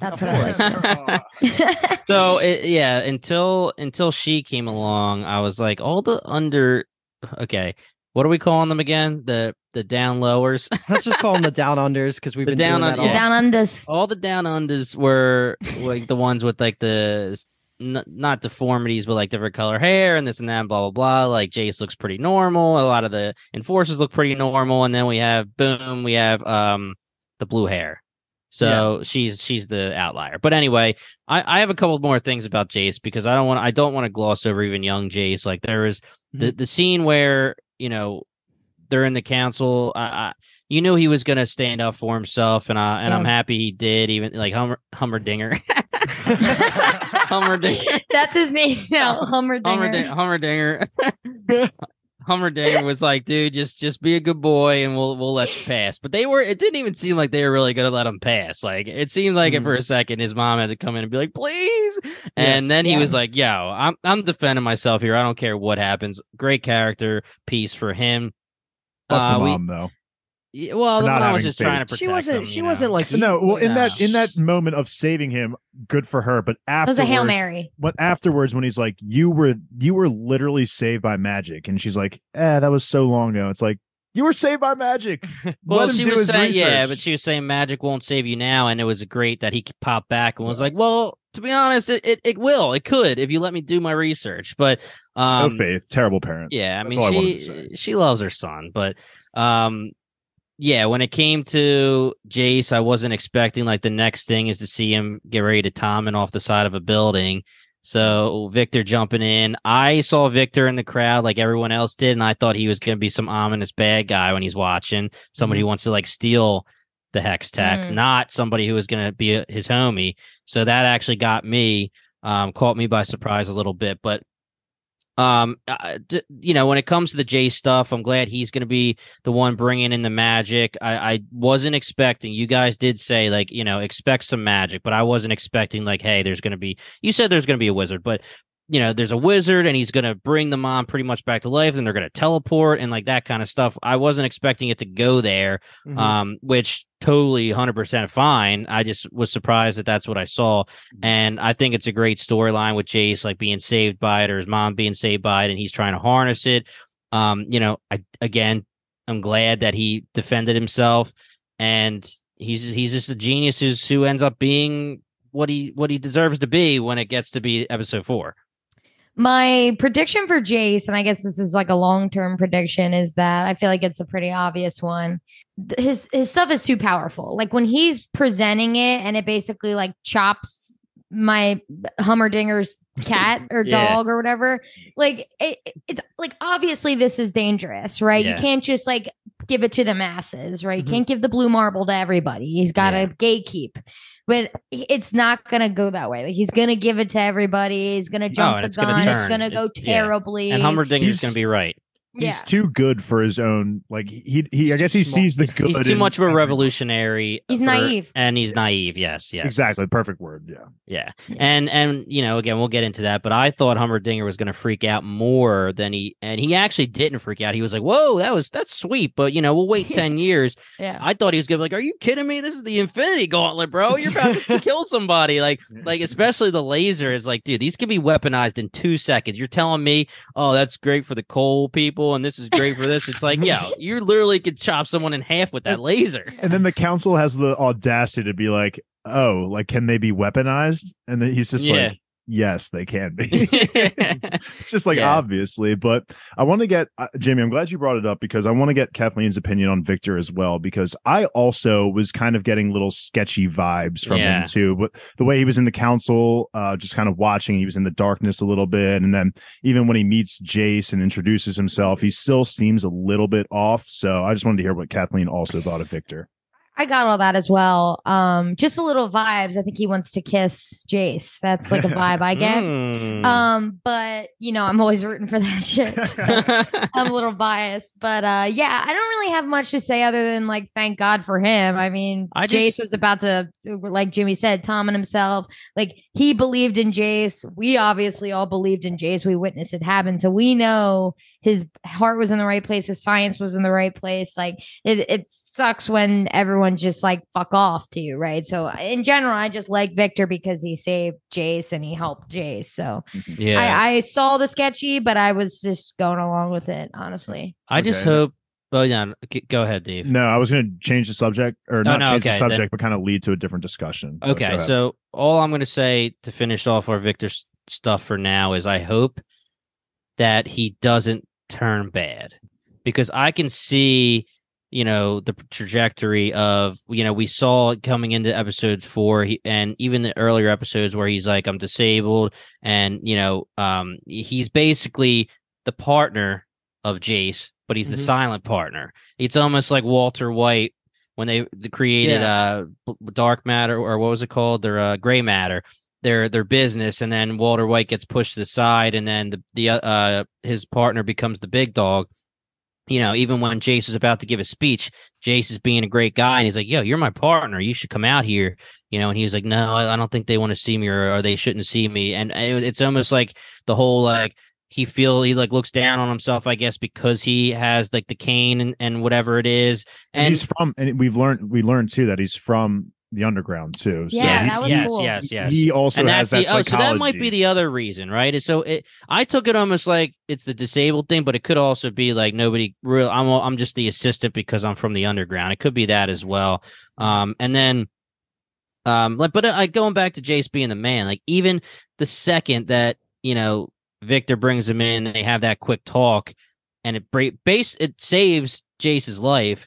That's what I course. like. so it, yeah, until until she came along, I was like, all the under. Okay, what are we calling them again? The the down lowers. Let's just call them the down unders because we've The been down doing un- that all. Down unders. all the down unders were like the ones with like the s- n- not deformities, but like different color hair and this and that, and blah blah blah. Like Jayce looks pretty normal. A lot of the enforcers look pretty normal, and then we have boom, we have um the blue hair. So she's she's the outlier. But anyway, I, I have a couple more things about Jayce because I don't want I don't want to gloss over even young Jayce. Like there is the the scene where you know they're in the council. I, I you knew he was gonna stand up for himself, and I and I'm happy he did. Even like Hummer Hummerdinger, Hummerdinger, That's his name now. Hummerdinger. Hummerdinger, Hummerdinger. Hummerdinger was like, dude, just just be a good boy, and we'll we'll let you pass. But they were. It didn't even seem like they were really gonna let him pass. Like it seemed like it for a second. His mom had to come in and be like, please. And then he Yeah. was like, yo, I'm I'm defending myself here. I don't care what happens. Great character piece for him. Fuck Uh, the we- mom though. Yeah, well, the mom was having just trying to faith. protect she wasn't. him, she know? wasn't like No, well, in that in that moment of saving him, good for her. But It afterwards, was a Hail Mary. But afterwards, when he's like, "You were you were literally saved by magic," and she's like, "Eh, that was so long ago." It's like you were saved by magic. Well, Let him she do was his saying, yeah, but she was saying magic won't save you now, and it was great that he popped back and was like, "Well, to be honest, it, it, it will, it could if you let me do my research." But um, no faith, terrible parent. Yeah, I That's mean, all I she she loves her son, but um, yeah, when it came to Jayce, I wasn't expecting like the next thing is to see him get ready to Tom and off the side of a building. So Viktor jumping in, I saw Viktor in the crowd like everyone else did, and I thought he was going to be some ominous bad guy when he's watching somebody who wants to like steal the Hextech, Mm. not somebody who was going to be a, his homie. So that actually got me, um, caught me by surprise a little bit, but um uh, d- you know when it comes to the Jay stuff i'm glad he's going to be the one bringing in the magic. I, I wasn't expecting you guys did say like you know expect some magic but i wasn't expecting like hey there's going to be you said there's going to be a wizard but you know there's a wizard and he's going to bring the mom pretty much back to life and they're going to teleport and like that kind of stuff i wasn't expecting it to go there Mhm. um, which totally 100% fine. I just was surprised that that's what I saw. And I think it's a great storyline with Jayce, like being saved by it or his mom being saved by it, and he's trying to harness it. Um, you know, I, again, I'm glad that he defended himself and he's, he's just a genius who's, who ends up being what he, what he deserves to be when it gets to be episode four. My prediction for Jayce, and I guess this is like a long term prediction, is that I feel like it's a pretty obvious one. His his stuff is too powerful. Like when he's presenting it, and it basically like chops my Hummerdinger's cat or Yeah. dog or whatever. Like it, it- it's like obviously this is dangerous, right? Yeah. You can't just like give it to the masses, right? Mhm. You can't give the blue marble to everybody. He's got to Yeah. gatekeep. But it's not gonna go that way. Like he's gonna give it to everybody. He's gonna jump and the it's gonna gun. It's gonna go It's- yeah. terribly. And Hummerdinger's He's- going to be right. He's yeah. too good for his own. Like he, he. I guess he small. sees the He's, good. he's too in much of a revolutionary. He's for- naive. And he's naive. Yes. Yes. Exactly, perfect word. Yeah. Yeah. Yeah. And and you know, again, we'll get into that, but I thought Hummerdinger was gonna freak out more than he and he actually didn't freak out. He was like, Whoa, that was that's sweet, but you know, we'll wait 10 years. yeah. I thought he was gonna be like, Are you kidding me? This is the Infinity Gauntlet, bro. You're about to kill somebody. Like, like especially the laser is like, dude, these can be weaponized in two seconds. You're telling me, oh, that's great for the coal people, and this is great for this. It's like, yeah, you literally could chop someone in half with that laser. And then the council has the audacity to be like, "Oh, like can they be weaponized?" And then he's just Yeah. like, "Yes, they can be." it's just like Yeah. obviously, but I want to get uh, Jamie. I'm glad you brought it up because I want to get Kathleen's opinion on Viktor as well because I also was kind of getting little sketchy vibes from Yeah. him too. But the way he was in the council, uh, just kind of watching, he was in the darkness a little bit, and then even when he meets Jayce and introduces himself, he still seems a little bit off. So I just wanted to hear what Kathleen also thought of Viktor. I got all that as well. Um, just a little vibes. I think he wants to kiss Jayce. That's like a vibe I get. Mm. Um, but you know, I'm always rooting for that shit. so I'm a little biased. But uh yeah, I don't really have much to say other than like thank God for him. I mean, I Jayce just- was about to like Jimmy said, Tom and himself, like he believed in Jayce. We obviously all believed in Jayce. We witnessed it happen. So we know his heart was in the right place, his science was in the right place. Like it it sucks when everyone everyone's just like fuck off to you, right? So in general, I just like Viktor because he saved Jayce and he helped Jayce. So mm-hmm. Yeah. I, I saw the sketchy, but I was just going along with it, honestly. I just Okay. hope. Oh yeah, g- go ahead, Dave. No, I was going to change the subject or oh, not no, change okay, the then- subject, but kind of lead to a different discussion. But go Okay, ahead. so all I'm going to say to finish off our Viktor stuff for now is I hope that he doesn't turn bad because I can see, you know, the trajectory of, you know, we saw coming into episode four he, and even the earlier episodes where he's like, I'm disabled. And, you know, um, he's basically the partner of Jayce, but he's the Mhm. silent partner. It's almost like Walter White when they created uh dark matter or what was it called their uh, gray matter their their business and then Walter White gets pushed to the side and then the the uh his partner becomes the big dog you know even when Jayce is about to give a speech Jayce is being a great guy and he's like yo you're my partner. You should come out here. You know and he was like no I, I don't think they want to see me or, or they shouldn't see me. And it, it's almost like the whole like he feel he like looks down on himself I guess because he has like the cane and, and whatever it is. And, and he's from, and we've learned we learned too that he's from the underground too. So Yeah, he's- that was yes, cool. yes, yes. He also and has that's that the, oh, so that might be the other reason, right? And So it, I took it almost like it's the disabled thing, but it could also be like nobody real. I'm I'm just the assistant because I'm from the underground. It could be that as well. Um, and then, um, like, but uh, going back to Jayce being the man, like even the second that you know Viktor brings him in, they have that quick talk, and it break base it saves Jayce's life.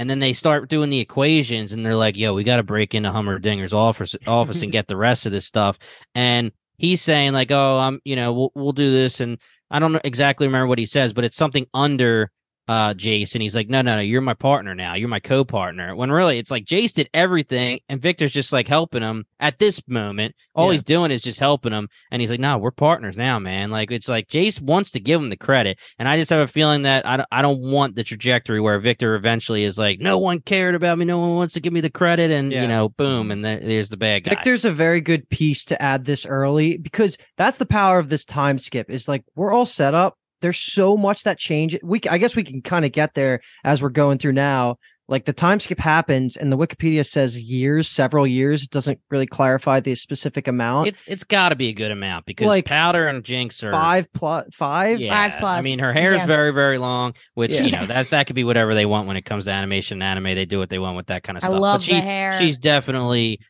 And then they start doing the equations, and they're like, "Yo, we got to break into Hummerdinger's office office and get the rest of this stuff." And he's saying like, "Oh, I'm, you know, we'll we'll do this," and I don't exactly remember what he says, but it's something under uh Jayce, and he's like, "No, no, no, you're my partner now. You're my co-partner." When really, it's like Jayce did everything, and Viktor's just like helping him at this moment. All Yeah. he's doing is just helping him, and he's like, "No, we're partners now, man." Like it's like Jayce wants to give him the credit, and I just have a feeling that I don't, I don't want the trajectory where Viktor eventually is like, "No one cared about me. No one wants to give me the credit," and Yeah. you know, boom, and then there's the bad guy. Viktor's a very good piece to add this early because that's the power of this time skip is like we're all set up. There's so much that change. We, c- I guess we can kind of get there as we're going through now. Like the time skip happens and the Wikipedia says years, several years. It doesn't really clarify the specific amount. It, it's got to be a good amount because Like, Powder and Jinx are five plus five. Yeah, Five I mean, her hair is Yeah. very, very long, which Yeah. you know that that could be whatever they want when it comes to animation and anime. They do what they want with that kind of stuff. I stuff. love but she, the hair. she's definitely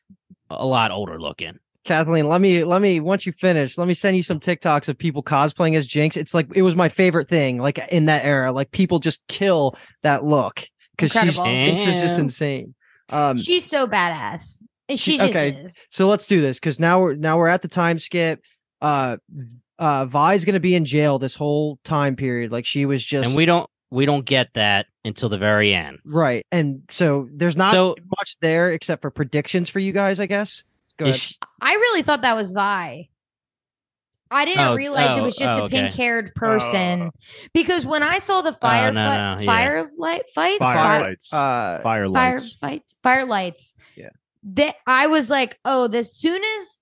a lot older looking. Kathleen, let me let me once you finish, let me send you some TikToks of people cosplaying as Jinx. It's like it was my favorite thing, like in that era. Like people just kill that look because she's Incredible. it's just, just insane. Um, She's so badass. She She- just okay. is. so let's do this because now we're now we're at the time skip. Uh, uh, Vi's gonna be in jail this whole time period. Like she was just and we don't we don't get that until the very end. right, and so there's not So- much there except for predictions for you guys. I guess. Go ahead. she- I really thought that was Vi. I didn't Oh, realize it oh, was just oh, a okay. pink haired person because when I saw the Oh, fire no, fi- no, yeah. firelight fights, Fire fire, lights. Uh, fire fire lights. fights, firelights. Yeah. That I was like, oh, as soon as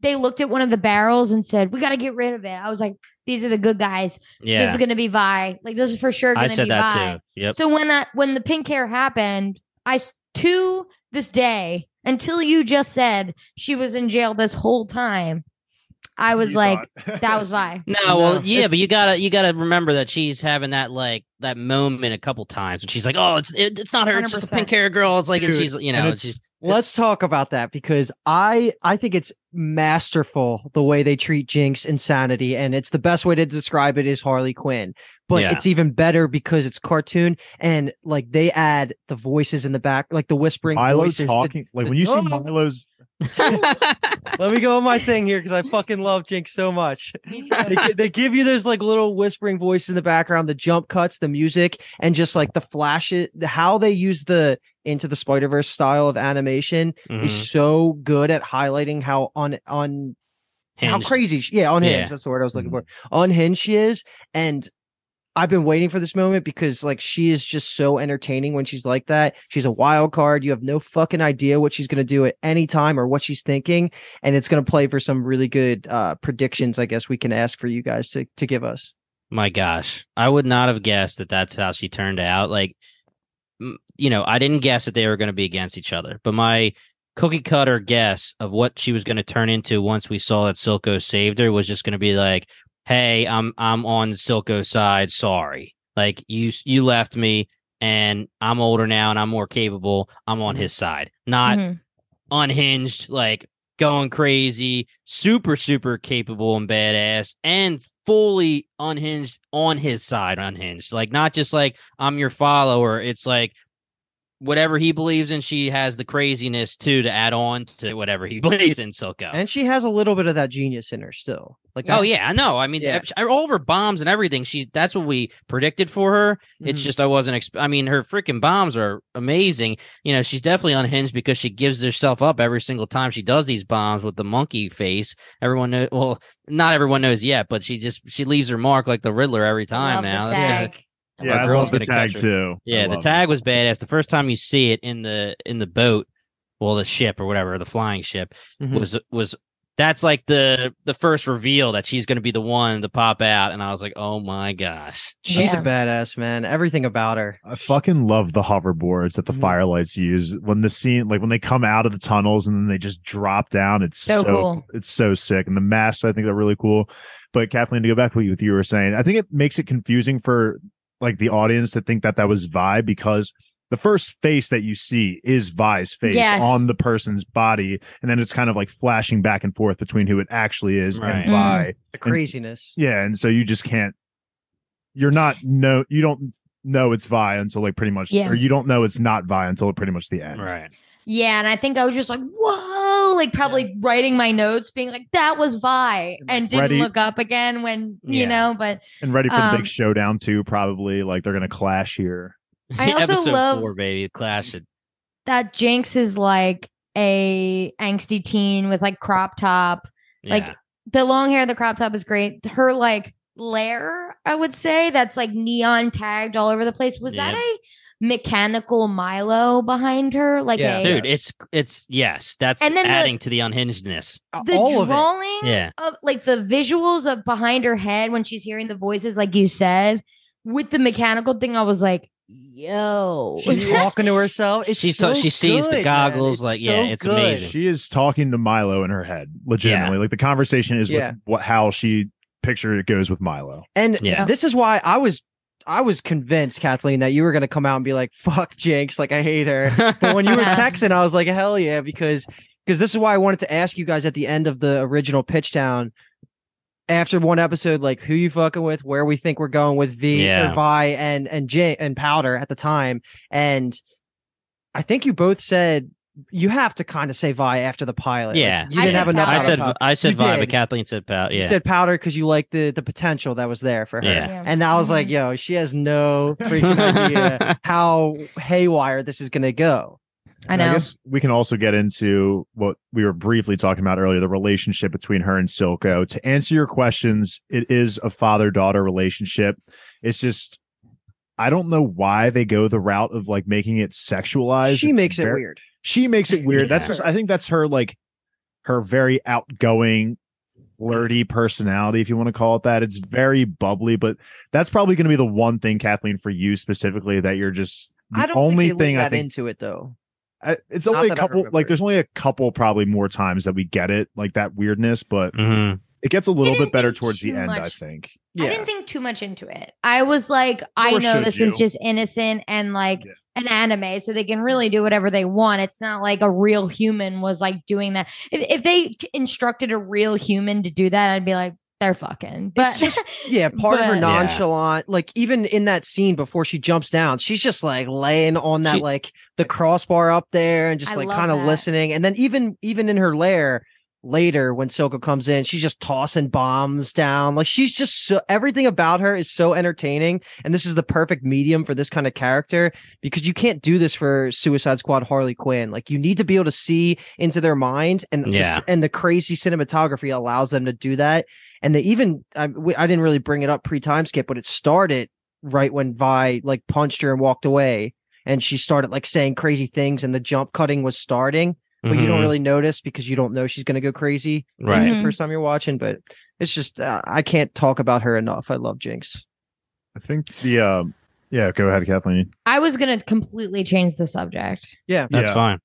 they looked at one of the barrels and said, "We got to get rid of it," I was like, "These are the good guys. yeah This is gonna be Vi. Like this is for sure gonna I said be that Vi." too. Yep. So when that when the pink hair happened, I s- to this day until you just said she was in jail this whole time, I was You like, that was why. No, No, well, yeah, it's- but you gotta you gotta remember that she's having that like that moment a couple times when she's like, "Oh, it's it, it's not her, it's just a 100%. pink hair girl." It's like, and she's you know, it's- she's Let's talk about that because I I think it's masterful the way they treat Jinx insanity, and it's the best way to describe it is Harley Quinn. But Yeah. it's even better because it's cartoon and like they add the voices in the back, like the whispering Mylo's voices. the- talking. like when you see Oh. Mylo's Let me go on my thing here because I fucking love Jinx so much. They, they give you those like little whispering voices in the background, the jump cuts, the music, and just like the flashes. How they use the into the Spider Verse style of animation Mhm. is so good at highlighting how on on how crazy. She, yeah, unhinged. Yeah. That's the word I was looking Mhm. for. Unhinged she is, and I've been waiting for this moment because like she is just so entertaining when she's like that. She's a wild card. You have no fucking idea what she's gonna do at any time or what she's thinking, and it's gonna play for some really good uh predictions. I guess we can ask for you guys to to give us. My gosh, I would not have guessed that that's how she turned out. Like, you know, I didn't guess that they were going to be against each other, but my cookie cutter guess of what she was going to turn into once we saw that Silco saved her was just going to be like, "Hey, I'm I'm on Silco's side. Sorry, like you you left me, and I'm older now, and I'm more capable. I'm on his side, not Mhm. unhinged, like going crazy, super super capable and badass, and fully unhinged on his side, unhinged. Like not just like I'm your follower. It's like whatever he believes in, she has the craziness too to add on to whatever he believes in. Silco. And she has a little bit of that genius in her still. Like Oh yeah, I know. I mean, Yeah. ev- all of her bombs and everything. She that's what we predicted for her. It's Mhm. just I wasn't. Exp- I mean, her freaking bombs are amazing. You know, she's definitely unhinged because she gives herself up every single time she does these bombs with the monkey face. Everyone knows. Well, not everyone knows yet, but she just she leaves her mark like the Riddler every time Love now. the That's gonna- tag. Yeah, Our I girl's love the gonna tag catch her. too. Yeah, the love it. tag was badass. The first time you see it in the in the boat, well, the ship or whatever, the flying ship Mhm. was was that's like the the first reveal that she's going to be the one to pop out, and I was like, oh my gosh, She's Yeah. a badass, man. Everything about her. I fucking love the hoverboards that the Mhm. firelights use when the scene, like when they come out of the tunnels and then they just drop down. It's So so, cool. it's so sick, and the masks I think are really cool. But Kathleen, to go back to what you, what you were saying, I think it makes it confusing for like the audience to think that that was Vi because the first face that you see is Vi's face Yes. on the person's body, and then it's kind of like flashing back and forth between who it actually is Right. Mm. and Vi. The craziness. Yeah, and so you just can't. You're not no. You don't know it's Vi until like pretty much, Yeah. or you don't know it's not Vi until pretty much the end. right? Yeah, and I think I was just like, whoa, like probably writing my notes, being like, that was Vi, and didn't Ready- look up again when, you know, but And ready for the Um, big showdown too. Probably like they're gonna clash here. I also love- four, baby, clash that Jinx is like a angsty teen with like crop top. Like the long hair, the crop top is great. Her like lair, I would say, that's like neon tagged all over the place. Was that a mechanical Mylo behind her? Like Yeah. a dude, it's it's yes, that's And then the- adding to the unhingedness. Uh, the All of it. drawing Yeah. of like the visuals of behind her head when she's hearing the voices, like you said, with the mechanical thing, I was like, yo. She's talking to herself. It's She's so so- she sees the good, man. goggles, It's like, yeah, it's good. amazing. She is talking to Mylo in her head, legitimately. Like the conversation is Yeah. with what how she picture it goes with Mylo. And Yeah. this is why I was I was convinced, Kathleen, that you were gonna come out and be like, fuck Jinx, like I hate her. But when you were texting, I was like, hell yeah, because because this is why I wanted to ask you guys at the end of the original pitch down after one episode, like who you fucking with, where we think we're going with V Yeah. or Vi and and J and Powder at the time. And I think you both said you have to kind of say Vi after the pilot. Like, Yeah. you I didn't have enough. I said Powder. I said You Vi, did. but Kathleen said Pout. You said Powder because you like the the potential that was there for her. Yeah. And I was like, Mhm. yo, she has no freaking idea how haywire this is gonna go. I And know. I guess we can also get into what we were briefly talking about earlier the relationship between her and Silco. To answer your questions, it is a father daughter relationship. It's just, I don't know why they go the route of like making it sexualized. She It's makes it weird. She makes it weird. That's just, I think that's her like, her very outgoing, flirty personality, if you want to call it that. It's very bubbly, but that's probably going to be the one thing, Kathleen, for you specifically, that you're just the I don't only think thing I that think into it though. I, it's Not only a couple like there's only a couple probably more times that we get it like that weirdness but Mhm. it gets a little bit better towards the too end i much. think I didn't think too much into it. I was like, I know this you. is just innocent and like Yeah. An anime, so they can really do whatever they want. It's not like a real human was like doing that. If, if they instructed a real human to do that, I'd be like, they're fucking. But just- Yeah, part of her But- Yeah. nonchalant, like even in that scene before she jumps down, she's just like laying on that She- like the crossbar up there and just I like kind of listening. And then even even in her lair later when Silco comes in, she's just tossing bombs down. Like she's just so everything about her is so entertaining. And this is the perfect medium for this kind of character because you can't do this for Suicide Squad Harley Quinn. Like you need to be able to see into their minds and the Yeah. and the crazy cinematography allows them to do that. And they even I, we- I didn't really bring it up pre time skip, but it started right when Vi like punched her and walked away, and she started like saying crazy things, and the jump cutting was starting, but you don't Mhm. really notice because you don't know she's gonna go crazy right. The first time you're watching. But it's just uh, I can't talk about her enough. I love Jinx. i think the um Yeah, go ahead, Kathleen. I was gonna completely change the subject. Yeah. That's Yeah. fine.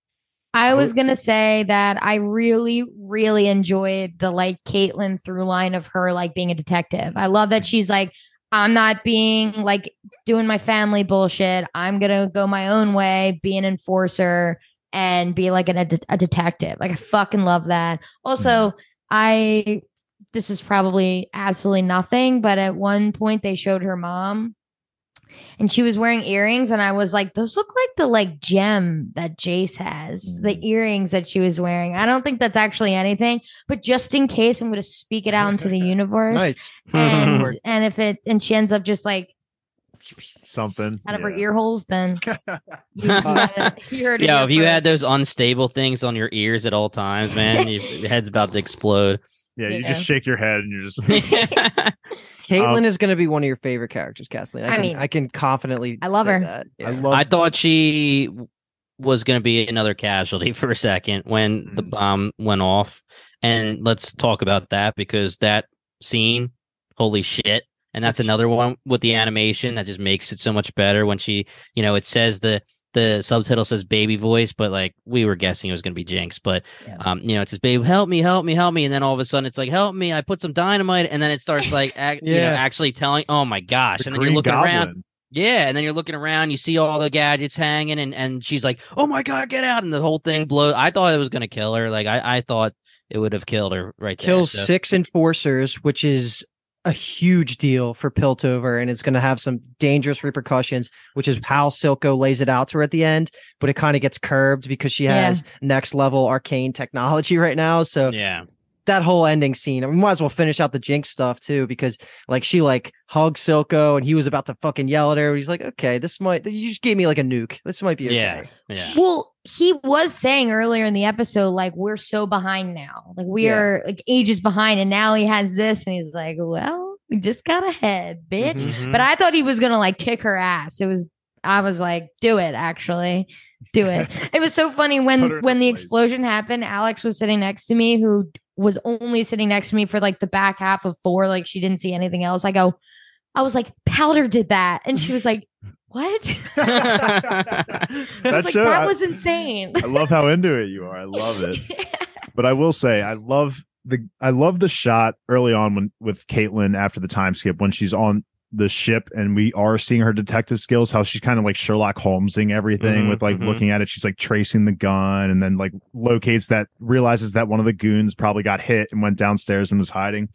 I I was gonna say that I really, really enjoyed the like Caitlyn through line of her like being a detective. I love that she's like, I'm not being like doing my family bullshit. I'm gonna go my own way, be an enforcer, and be like an, a, a detective. Like I fucking love that. Also, I this is probably absolutely nothing, but at one point they showed her mom and she was wearing earrings and i was like those look like the like gem that jayce has the Mm. earrings that she was wearing i don't think that's actually anything but just in case i'm going to speak it out into the universe Nice. and and if it and she ends up just like Something out of her yeah. ear holes then you, you, heard it Yo, here if you had those unstable things on your ears at all times, man, your head's about to explode. Yeah, you Yeah. just shake your head and you're just Caitlyn Um, is going to be one of your favorite characters, Kathleen. I, I can, mean, I can confidently. I love say her. That. I love I thought she was going to be another casualty for a second when the Mhm. bomb went off. And let's talk about that because that scene, holy shit. And that's another one with the animation that just makes it so much better when she, you know, it says the the subtitle says baby voice, but like we were guessing it was going to be Jinx, but Yeah. um, you know, it says baby, help me, help me, help me, and then all of a sudden it's like help me, I put some dynamite, and then it starts like, act, you know, actually telling, oh my gosh, the and then you're looking around, yeah, and then you're looking around, you see all the gadgets hanging, and and she's like, "Oh my god, get out!" And the whole thing blows. I thought it was gonna kill her. Like I, I thought it would have killed her right there. Kills so- six enforcers, which is a huge deal for Piltover, and it's going to have some dangerous repercussions, which is how Silco lays it out to her at the end. But it kind of gets curbed because she Yeah. has next level arcane technology right now. So Yeah, that whole ending scene, we might as well finish out the Jinx stuff too, because like she like hugged Silco and he was about to fucking yell at her. He's like, okay, this might you just gave me like a nuke. This might be okay. yeah, yeah. Well, he was saying earlier in the episode, like, we're so behind now. Like, we Yeah. are like ages behind. And now he has this. And he's like, well, we just got ahead, bitch. Mhm. But I thought he was going to like kick her ass. It was, I was like, do it, actually. Do it. it was so funny when when the place. explosion happened. Alex was sitting next to me, who was only sitting next to me for like the back half of four. Like, she didn't see anything else. I go, I was like, Powder did that. And she was like, what? That was like, show, that I- was insane. I love how into it you are. I love it. But I will say, I love the I love the shot early on when with Caitlyn after the time skip when she's on the ship and we are seeing her detective skills, how she's kind of like Sherlock Holmesing everything Mhm, with like mhm. looking at it. She's like tracing the gun and then like locates that realizes that one of the goons probably got hit and went downstairs and was hiding.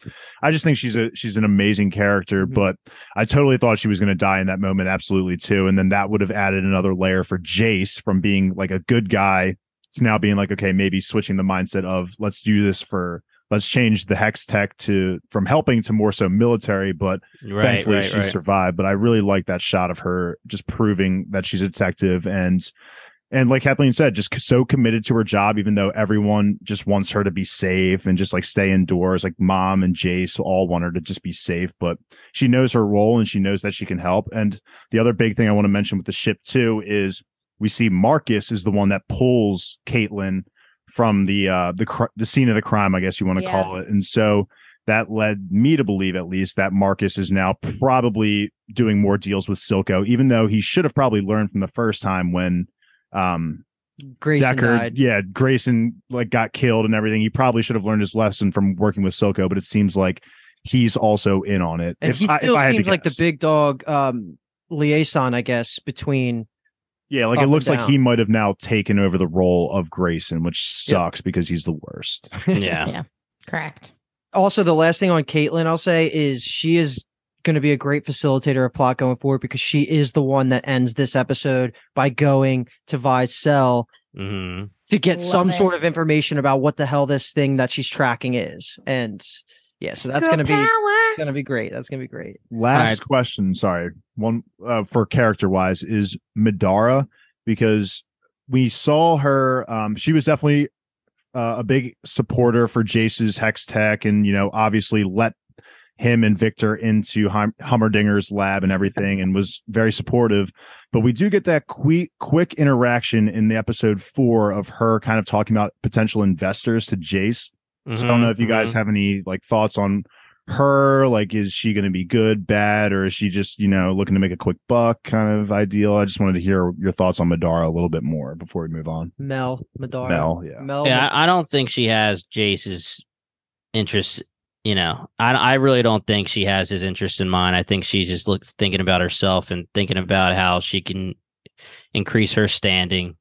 I just think she's a she's an amazing character, Mhm. but I totally thought she was going to die in that moment, absolutely too. And then that would have added another layer for Jayce from being like a good guy to now being like, okay, maybe switching the mindset of let's do this for let's change the Hextech to from helping to more so military, but right, thankfully right, she right. survived. But I really like that shot of her just proving that she's a detective and and like Kathleen said, just so committed to her job, even though everyone just wants her to be safe and just like stay indoors. Like mom and Jayce all want her to just be safe, but she knows her role and she knows that she can help. And the other big thing I want to mention with the ship too is we see Marcus is the one that pulls Caitlyn from the uh the cr- the scene of the crime, I guess you want to Yeah. call it. And so that led me to believe at least that Marcus is now probably doing more deals with Silco, even though he should have probably learned from the first time when um Grayson Decker, died. yeah, Grayson like got killed and everything. He probably should have learned his lesson from working with Silco, but it seems like he's also in on it. And if he I, if still I had to seems like the big dog um liaison, I guess, between yeah, like it looks like he might have now taken over the role of Grayson, which sucks because he's the worst. Yeah, yeah. Correct. also the last thing on Caitlyn I'll say is she is going to be a great facilitator of plot going forward because she is the one that ends this episode by going to Vi's cell hmm to get Love some it. sort of information about what the hell this thing that she's tracking is. And yeah, so that's going to be power. going to be great. That's going to be great. Last Alright. question, sorry, one uh, for character wise is Madara because we saw her. Um, she was definitely uh, a big supporter for Jayce's hex tech, and you know, obviously let him and Viktor into hum- Hummerdinger's lab and everything, and was very supportive. But we do get that quick quick interaction in the episode four of her kind of talking about potential investors to Jace. So I don't know if you guys Mm-hmm. have any like thoughts on her? Like, is she going to be good, bad, or is she just you know looking to make a quick buck kind of ideal? I just wanted to hear your thoughts on Madara a little bit more before we move on. Mel, Madara, Mel, yeah. Mel. Yeah, I, I don't think she has Jayce's interest. You know, I I really don't think she has his interest in mind. I think she's just look, thinking about herself and thinking about how she can increase her standing.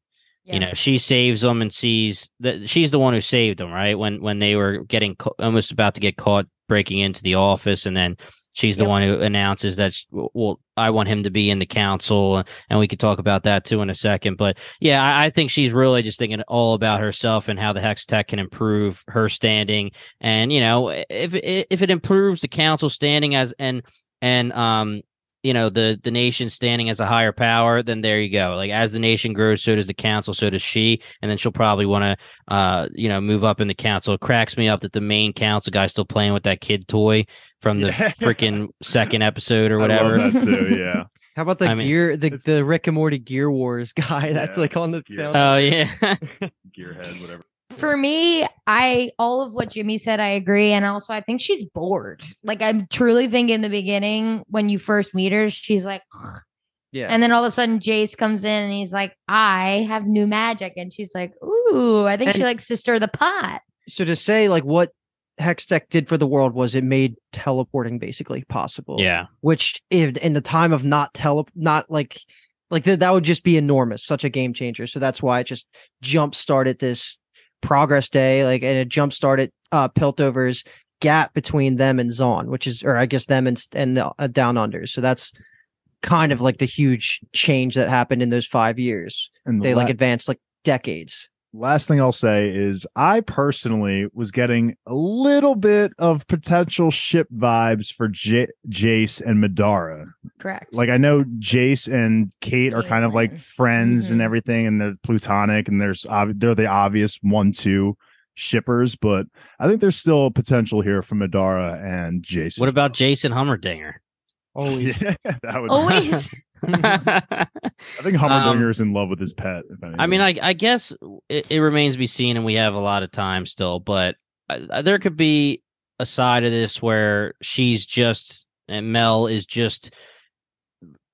You know, she saves them and sees that she's the one who saved them, right? When when they were getting ca- almost about to get caught breaking into the office, and then she's the Yep. one who announces that, well, I want him to be in the council, and we could talk about that too in a second. But yeah, I, I think she's really just thinking all about herself and how the Hextech can improve her standing. And you know, if if it improves the council standing as and and um you know the the nation standing as a higher power, then there you go. Like as the nation grows, so does the council, so does she, and then she'll probably want to uh you know move up in the council. It cracks me up that the main council guy's still playing with that kid toy from the Yeah. freaking second episode or I love whatever. that too. Yeah. How about the I mean, gear, the, the Rick and Morty Gear Wars guy? That's Yeah, like on the. Gear- Oh yeah. Gearhead, whatever. For me, I all of what Jimmy said, I agree, and also I think she's bored. Like I truly think in the beginning when you first meet her, she's like, yeah. and then all of a sudden Jayce comes in and he's like, I have new magic, and she's like, Ooh, I think she likes to stir the pot. so to say like what Hextech did for the world was it made teleporting basically possible. yeah. Which in, in the time of not tele not like like that that would just be enormous, such a game changer. So that's why it just jump started this progress day, like and it jump started uh Piltover's gap between them and Zaun, which is or I guess them and and the uh, down unders. So that's kind of like the huge change that happened in those five years. And the They like advanced like decades. Last thing I'll say is I personally was getting a little bit of potential ship vibes for J- Jayce and Madara. Correct. Like I know Jayce and Kate are kind of like friends and Mhm. everything, and they're plutonic, and there's ob- they're the obvious one-two shippers, but I think there's still potential here for Madara and Jayce. What about well. Jason Hummerdinger? Always. Yeah, that would Always. I think Um, Hummerdinger's in love with his pet. If I mean. I I guess it, it remains to be seen, and we have a lot of time still. But uh, there could be a side of this where she's just and Mel is just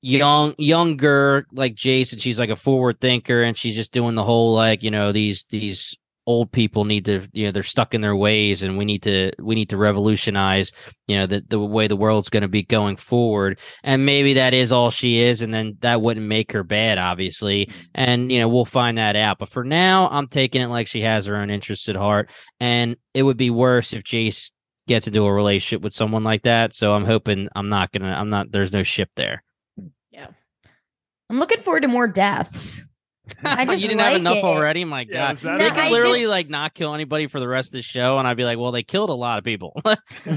young, younger, like Jason. She's like a forward thinker, and she's just doing the whole like you know these these old people need to you know they're stuck in their ways and we need to we need to revolutionize you know the the way the world's going to be going forward. And maybe that is all she is and then that wouldn't make her bad obviously. And you know we'll find that out. But for now i'm taking it like she has her own interests at heart. And it would be worse if jayce gets into a relationship with someone like that. So i'm hoping i'm not gonna i'm not there's no ship there. Yeah. I'm looking forward to more deaths. I just you didn't have enough it. already my Yeah, god was they could I literally just- like not kill anybody for the rest of the show and i'd be like well they killed a lot of people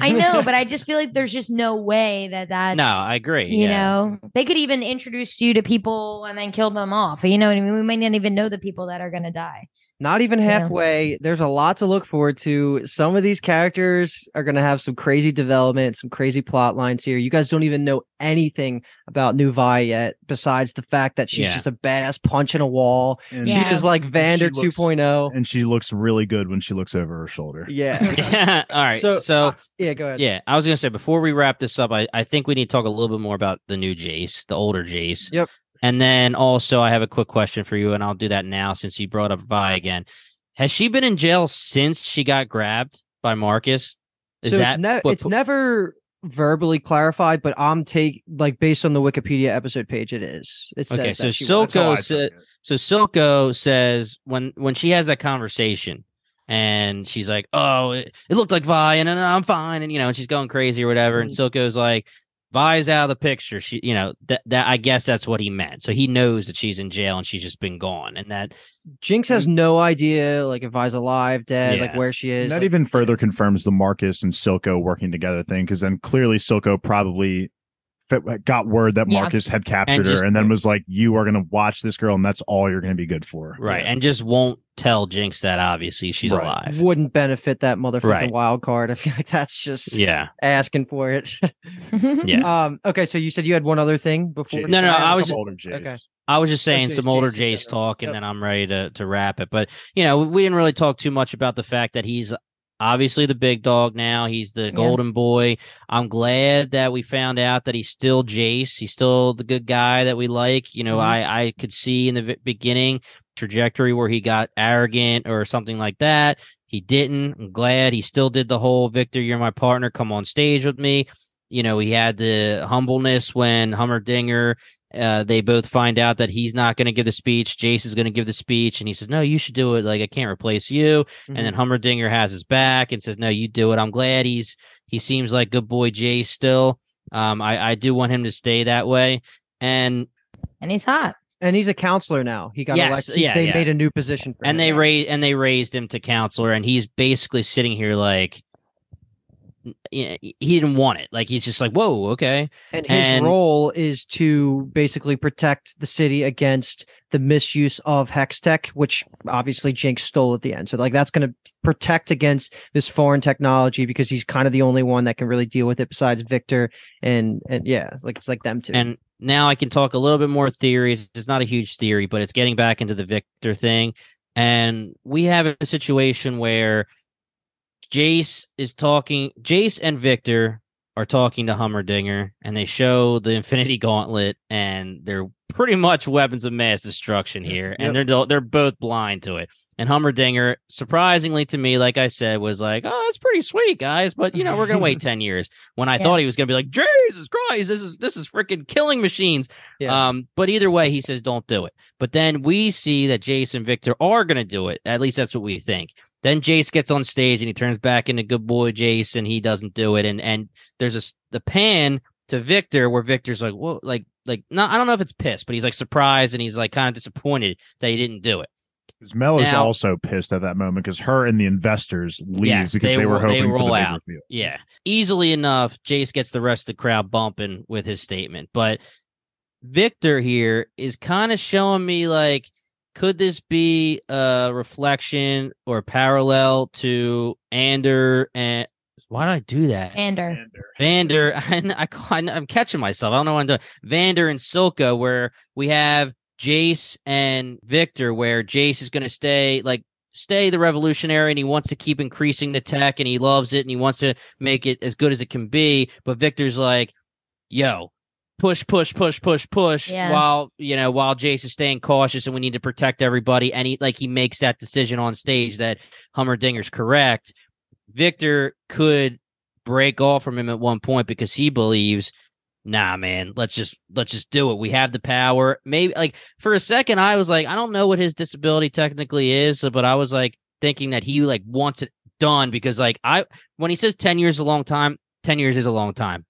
I know, but I just feel like there's just no way that that's. no i agree You yeah. know, they could even introduce you to people and then kill them off. You know what I mean? We might not even know the people that are going to die. Not even Yeah. halfway. There's a lot to look forward to. Some of these characters are going to have some crazy development, some crazy plot lines here. You guys don't even know anything about New Vi yet, besides the fact that she's Yeah. just a badass punch in a wall. And Yeah. She is like Vander she looks- 2.0. and she looks really good when she looks over her shoulder. Yeah. all right So, so uh, yeah, go ahead. Yeah, I was gonna say before we wrap this up, I, I think we need to talk a little bit more about the new Jayce, the older Jayce. Yep. And then also I have a quick question for you, and I'll do that now since you brought up Vi again. Has she been in jail since she got grabbed by Marcus? Is so that it's, ne- what it's never verbally clarified, but I'm take like based on the Wikipedia episode page, it is. It says Okay, that so she was. That's Silco oh, said- so Silco says when when she has that conversation and she's like, "Oh, it, it looked like Vi, and, and I'm fine," and you know, and she's going crazy or whatever, and mm. Silco's like, "Vi's out of the picture." She, you know, that that I guess that's what he meant. So he knows that she's in jail and she's just been gone, and that Jinx has no idea like if Vi's alive, dead, like where she is. that like- even further confirms the Marcus and Silco working together thing because then clearly Silco probably fe- got word that Yeah. Marcus had captured just- her and then was like, "You are going to watch this girl, and that's all you're going to be good for." right, and just won't tell Jinx that obviously she's Right. alive. wouldn't benefit that motherfucking Right. wild card. I feel like that's just Yeah, asking for it. Yeah. Um. Okay. So you said you had one other thing before. Jayce. No, no, have a I was- older okay. I was just saying Jayce- some older Jayce Jayce talk, and Yep. then I'm ready to to wrap it. But you know, we didn't really talk too much about the fact that he's obviously the big dog now. He's the golden boy. I'm glad that we found out that he's still Jayce. He's still the good guy that we like. You know, Mhm. I I could see in the beginning trajectory where he got arrogant or something like that. He didn't. I'm glad he still did the whole Viktor, you're my partner, come on stage with me. You know, he had the humbleness when Hummerdinger uh, they both find out that he's not going to give the speech. Jayce is going to give the speech, and he says, "No, you should do it. Like I can't replace you." And then Hummerdinger has his back and says, "No, you do it." I'm glad he's he seems like good boy Jace still. Um, I I do want him to stay that way, and And he's hot. and he's a counselor now. He got Yes, elected. yeah, they yeah. made a new position for and him. they raised and they raised him to counselor, and he's basically sitting here like. He didn't want it. Like he's just like, whoa, okay. And his And- role is to basically protect the city against the misuse of Hextech, which obviously Jinx stole at the end. So like that's going to protect against this foreign technology because he's kind of the only one that can really deal with it besides Viktor and and yeah, it's like it's like them too. And now I can talk a little bit more theories. It's not a huge theory, but it's getting back into the Victor thing. And we have a situation where Jayce is talking, Jayce and Viktor are talking to Heimerdinger, and they show the Infinity Gauntlet, and they're pretty much weapons of mass destruction here, and they're they're both blind to it. And Heimerdinger, surprisingly to me, like I said, was like, "Oh, that's pretty sweet, guys." But you know, we're gonna wait ten years. When I Yeah. thought he was gonna be like, "Jesus Christ, this is this is freaking killing machines." Yeah. Um, but either way, he says, "Don't do it." But then we see that Jayce and Viktor are gonna do it. At least that's what we think. Then Jayce gets on stage and he turns back into good boy Jayce, and he doesn't do it. And and there's a the pan to Viktor where Viktor's like, "Whoa!" Like like not I don't know if it's pissed, but he's like surprised and he's like kind of disappointed that he didn't do it. Because Mel is Now- also pissed at that moment because her and the investors leave Yes, because they they, were ro- they hoping for the roll out. reveal. Yeah. Easily enough, Jayce gets the rest of the crowd bumping with his statement. But Viktor here is kind of showing me like, could this be a reflection or parallel to Ander and why do I do that? Ander. Vander, and I, I'm catching myself. I don't know what I'm doing. Vander and Silco, where we have Jayce and Viktor, where Jayce is going to stay like stay the revolutionary and he wants to keep increasing the tech and he loves it and he wants to make it as good as it can be. But Viktor's like, yo, push, push, push, push, push Yeah. while you know, while Jayce is staying cautious and we need to protect everybody. And he like he makes that decision on stage that Heimerdinger's correct. Viktor could break off from him at one point because he believes, nah, man, let's just let's just do it. We have the power. Maybe like for a second, I was like, I don't know what his disability technically is, but I was like thinking that he like wants it done because like I when he says ten years is a long time, ten years is a long time.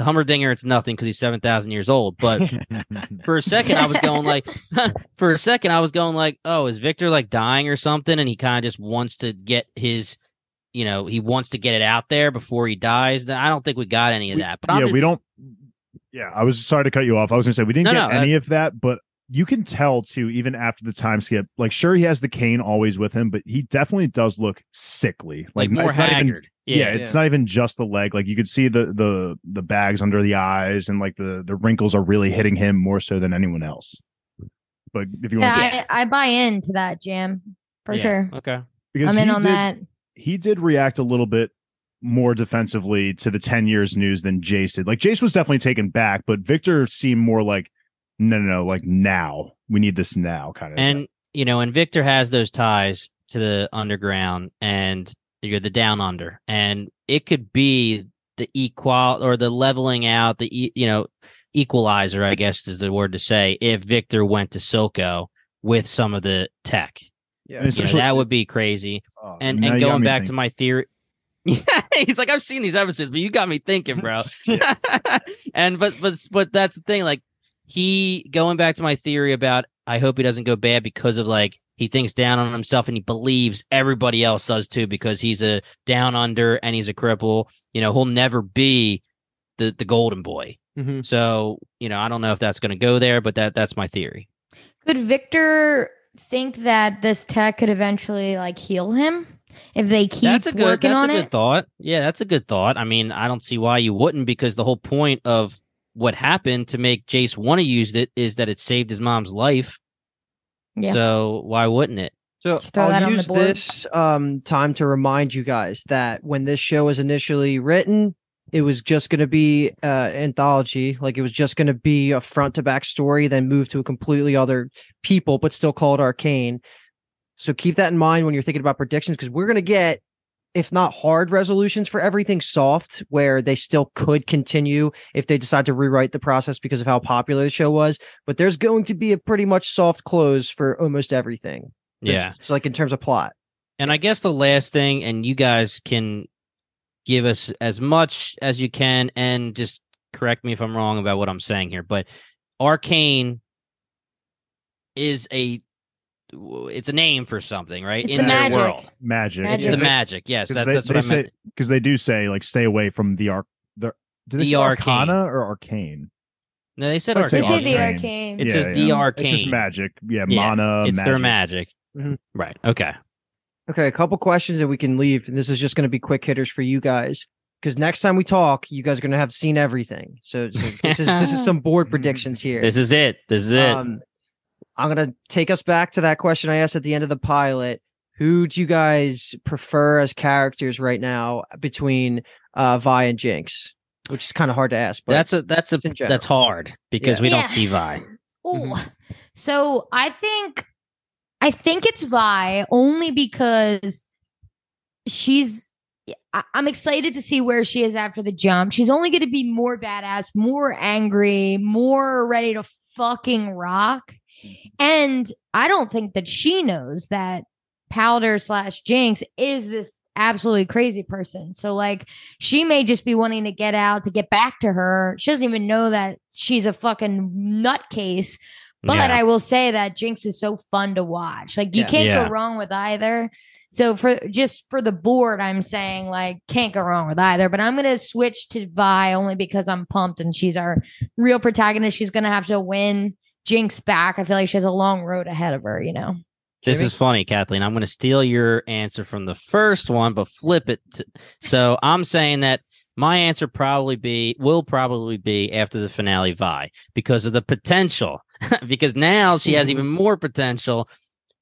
To Heimerdinger, it's nothing because he's seven thousand years old. But for a second I was going like for a second I was going like, oh, is Viktor like dying or something? And he kind of just wants to get his you know, he wants to get it out there before he dies. I don't think we got any of that. But yeah, I'm we don't. Yeah, I was sorry to cut you off. I was going to say we didn't No, get no, any of that, but you can tell too, even after the time skip. Like, sure, he has the cane always with him, but he definitely does look sickly. like more it's not even- haggard. yeah, yeah. it's not even just the leg. Like you could see the the the bags under the eyes, and like the the wrinkles are really hitting him more so than anyone else. But if you want, to, Yeah, I, I buy into that, Jam, for Yeah, sure. Okay. because I'm in on did- that. he did react a little bit more defensively to the 10 years news than Jayce did. Like Jayce was definitely taken back, but Viktor seemed more like, no, no, no, like now. We need this now kind of. And you know, and Viktor has those ties to the underground and you're the down under, and it could be the equal or the leveling out, the e- you know equalizer, I guess is the word to say. If Viktor went to Silco with some of the tech, yeah. You know, that would be crazy. Oh, And and going me back to my theory. Yeah, he's like, I've seen these episodes, but you got me thinking, bro. and but but but that's the thing. Like he going back to my theory about I hope he doesn't go bad because of like he thinks down on himself and he believes everybody else does too because he's a down under and he's a cripple. You know, he'll never be the the golden boy. Mhm. So you know, I don't know if that's going to go there, but that that's my theory. Could Viktor think that this tech could eventually like heal him if they keep that's a good working that's on a good it? thought. Yeah, that's a good thought. I mean, I don't see why you wouldn't because the whole point of what happened to make Jayce want to use it is that it saved his mom's life. Yeah. So why wouldn't it? So Just throw that I'll use this um, time to remind you guys that when this show was initially written, it was just going to be uh, anthology, like it was just going to be a front to back story, then move to a completely other people, but still called Arcane. So keep that in mind when you're thinking about predictions, because we're going to get, if not hard resolutions for everything, soft, where they still could continue if they decide to rewrite the process because of how popular the show was. But there's going to be a pretty much soft close for almost everything. Yeah. It's like in terms of plot. And I guess the last thing, and you guys can give us as much as you can, and just correct me if I'm wrong about what I'm saying here, but Arcane is a it's a name for something, right? It's In the their magic. world. Magic. Magic. It's the they- magic. Yes, 'cause that's, they- that's what they I say- meant. because they do say like stay away from the arc. The do they The say arcane. arcana or arcane? No, they said I'd They arcane. say the arcane. arcane. It's Yeah, just yeah. the arcane. It's just magic. Yeah, Yeah, mana. it's their magic. magic. Mhm. Right. Okay. Okay, a couple questions and we can leave. And this is just going to be quick hitters for you guys. Because next time we talk, you guys are going to have seen everything. So, so this is this is some board predictions here. This is it. This is it. Um, I'm gonna take us back to that question I asked at the end of the pilot. Who do you guys prefer as characters right now between uh, Vi and Jinx? Which is kind of hard to ask. But that's a that's a that's hard because Yeah. we don't see Vi. Oh, so I think I think it's Vi only because she's. I'm excited to see where she is after the jump. She's only going to be more badass, more angry, more ready to fucking rock. And I don't think that she knows that Powder slash Jinx is this absolutely crazy person. So like she may just be wanting to get out to get back to her. She doesn't even know that she's a fucking nutcase. But Yeah. I will say that Jinx is so fun to watch. Like you Yeah. can't Yeah. go wrong with either. So for just for the board, I'm saying like can't go wrong with either. But I'm gonna switch to Vi only because I'm pumped and she's our real protagonist. She's gonna have to win Jinx back. I feel like she has a long road ahead of her. You know. This Jimmy? is funny, Kathleen. I'm going to steal your answer from the first one, but flip it. To, so I'm saying that my answer probably be will probably be after the finale Vi because of the potential. because now she has mm-hmm. even more potential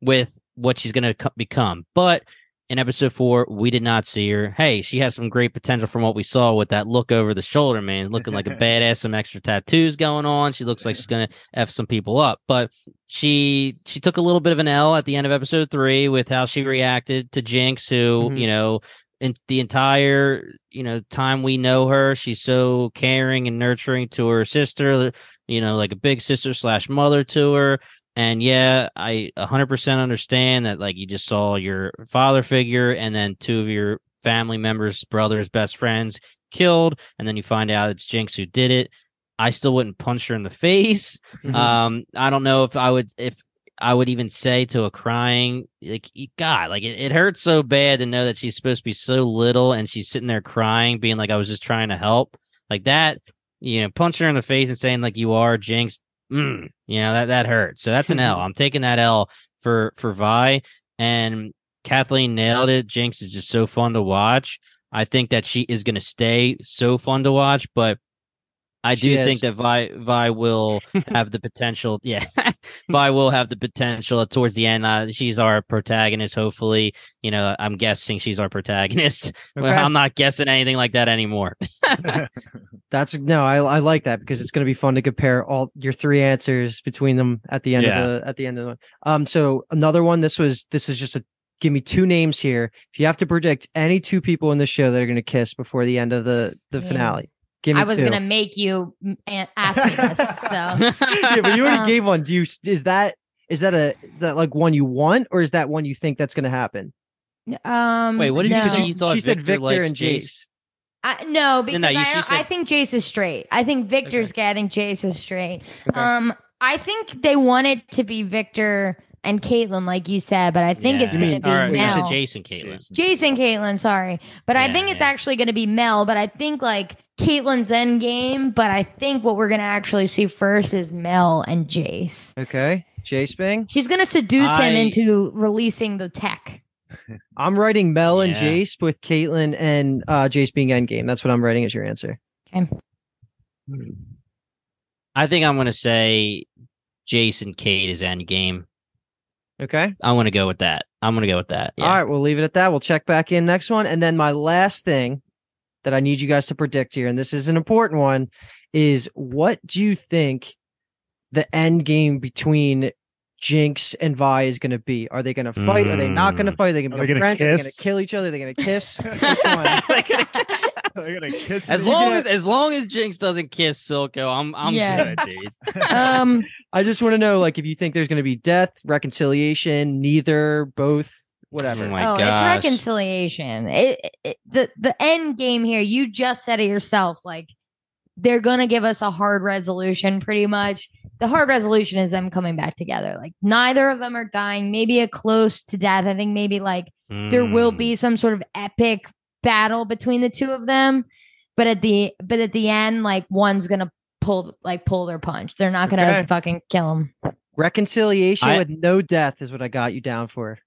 with what she's going to co- become. But in episode four, we did not see her. Hey, she has some great potential from what we saw with that look over the shoulder, man, looking like a badass. Some extra tattoos going on. She looks like she's going to f some people up, but she she took a little bit of an L at the end of episode three with how she reacted to Jinx, who Mhm. you know, in the entire you know time we know her, she's so caring and nurturing to her sister, you know, like a big sister slash mother to her. And yeah, I 100% understand that like you just saw your father figure and then two of your family members, brothers, best friends killed, and then you find out it's Jinx who did it. I still wouldn't punch her in the face. Mhm. Um, I don't know if I would if I would even say to a crying like God, like it, it hurts so bad to know that she's supposed to be so little and she's sitting there crying, being like I was just trying to help. Like that, you know, punching her in the face and saying like you are Jinx, mm, you know, that that hurts. So that's an L. I'm taking that L for for Vi and Kathleen nailed it. Jinx is just so fun to watch. I think that she is going to stay so fun to watch, but I She do is. think that Vi Vi will have the potential. Yeah, Vi will have the potential towards the end. Uh, she's our protagonist. Hopefully, you know, I'm guessing she's our protagonist. Okay. I'm not guessing anything like that anymore. That's no, I I like that because it's going to be fun to compare all your three answers between them at the end Yeah. of the at the end of the one. Um, so another one. This was this is just a give me two names here. If you have to predict any two people in the show that are going to kiss before the end of the the Yeah. finale, give me I was two. gonna make you ask me this. So yeah, but you already Um, gave one. Do you is that is that a is that like one you want or is that one you think that's going to happen? um, Wait, what did you no. say? You thought she said Viktor Viktor and Jayce? Jayce. I, no, because no, you- I, she don't- I think Jayce is straight. I think Viktor's getting Jayce is straight. Okay. Um, I think they want it to be Viktor and Caitlyn, like you said, but I think it's going to be All right, you said Mel. Jason Caitlyn. Jason Caitlyn, sorry. But I think it's yeah. actually going to be Mel, but I think like Caitlyn's end game, but I think what we're going to actually see first is Mel and Jayce. Okay, Jayce Bing. She's going to seduce I- him into releasing the tech. I'm writing Mel and Jayce with Caitlyn and uh, Jayce being end game. That's what I'm writing as your answer. Okay. I think I'm going to say Jason Kate is Endgame. Okay. I'm gonna go with that. I'm gonna go with that. Yeah. All right, we'll leave it at that. We'll check back in next one. And then my last thing that I need you guys to predict here, and this is an important one, is what do you think the end game between Jinx and Vi is going to be? Are they going to fight? Are they not going to Mm. fight? Are they going to Are be they gonna friends? Are they going to kill each other? Are they going to kiss? Which one? They're gonna kiss As long as as long as Jinx doesn't kiss Silco, I'm I'm Yeah. good. Um, I just want to know, like, if you think there's going to be death, reconciliation, neither, both, whatever. Oh my oh, it's reconciliation. It, it, the the end game here. You just said it yourself. Like they're gonna give us a hard resolution, pretty much. The hard resolution is them coming back together. Like neither of them are dying. Maybe a close to death. I think maybe like there will Mm. be some sort of epic battle between the two of them. But at the but at the end, like one's gonna pull like pull their punch. They're not gonna Okay. fucking kill him. Reconciliation I- with no death is what I got you down for.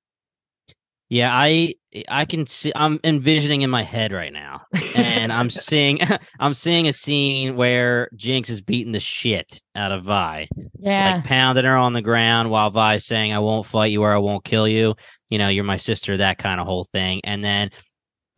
Yeah, I I can see I'm envisioning in my head right now. And I'm seeing I'm seeing a scene where Jinx is beating the shit out of Vi. Yeah. Like pounding her on the ground while Vi's saying, I won't fight you or I won't kill you. You know, you're my sister, that kind of whole thing. And then,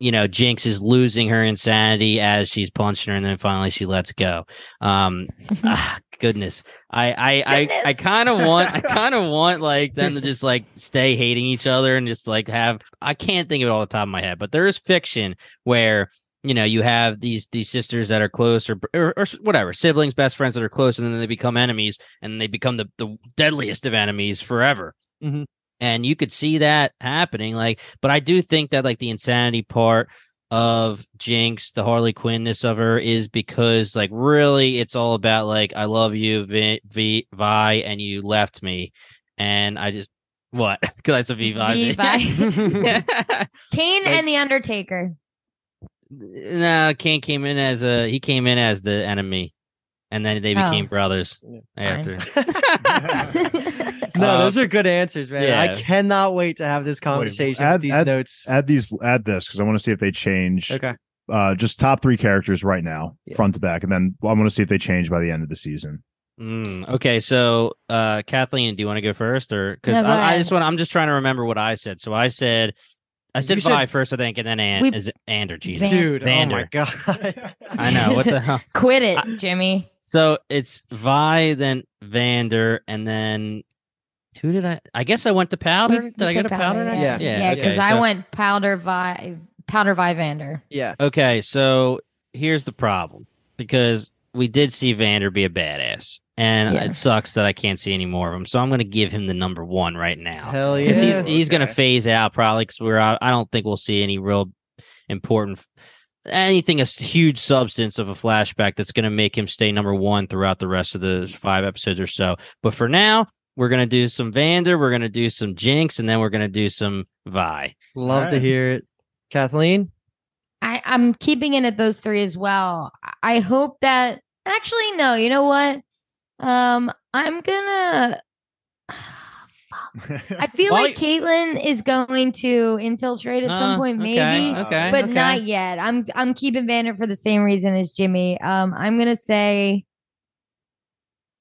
you know, Jinx is losing her insanity as she's punching her, and then finally she lets go. Um ah, goodness. I I I, I kind of want I kind of want like them to just like stay hating each other and just like have I can't think of it all the top of my head, but there is fiction where you know you have these these sisters that are close or, or or whatever siblings best friends that are close and then they become enemies and they become the, the deadliest of enemies forever Mhm. And you could see that happening like but i do think that like the insanity part of jinx the harley quinnness of her is because like really it's all about like i love you vi, vi, vi and you left me. And i just what? Because that's said vi, vi. Kane Like- and the Undertaker. no kane came in as a he came in as the enemy and then they Oh. became brothers after no, Uh, those are good answers, man. I cannot wait to have this conversation add- with these add- notes. add these add this because I want to see if they change. okay. Uh, just top three characters right now, Yeah. front to back, and then I want to see if they change by the end of the season. Mm, okay, so uh Kathleen, do you want to go first, or because No, I, I just want I'm just trying to remember what I said. So I said, I said You said- Vi first, I think, and then and We- is it Ander? Jesus, Van- Dude, oh my god. I know what the hell. Quit it, Jimmy. So it's Vi, then Vander, and then who did I? I guess I went to Powder. You- did I go said to Powder? next? Yeah. Yeah, okay, because I so- went Powder Vi Powder Vi Vander. yeah. Okay, so here's the problem because we did see Vander be a badass, and Yeah. it sucks that I can't see any more of him. So I'm going to give him the number one right now. Hell yeah. because he's he's going to okay. phase out probably because we're out. I don't think we'll see any real important anything a huge substance of a flashback that's going to make him stay number one throughout the rest of the five episodes or so. But for now, we're going to do some Vander, we're going to do some Jinx, and then we're going to do some Vi. Love to hear it. Kathleen? I, I'm keeping it at those three as well. I hope that actually no, you know what? Um, I'm gonna I feel Why- like Caitlyn is going to infiltrate at some Uh, point, okay, maybe. okay, but okay. not yet. I'm I'm keeping Vander for the same reason as Jimmy. Um, I'm gonna say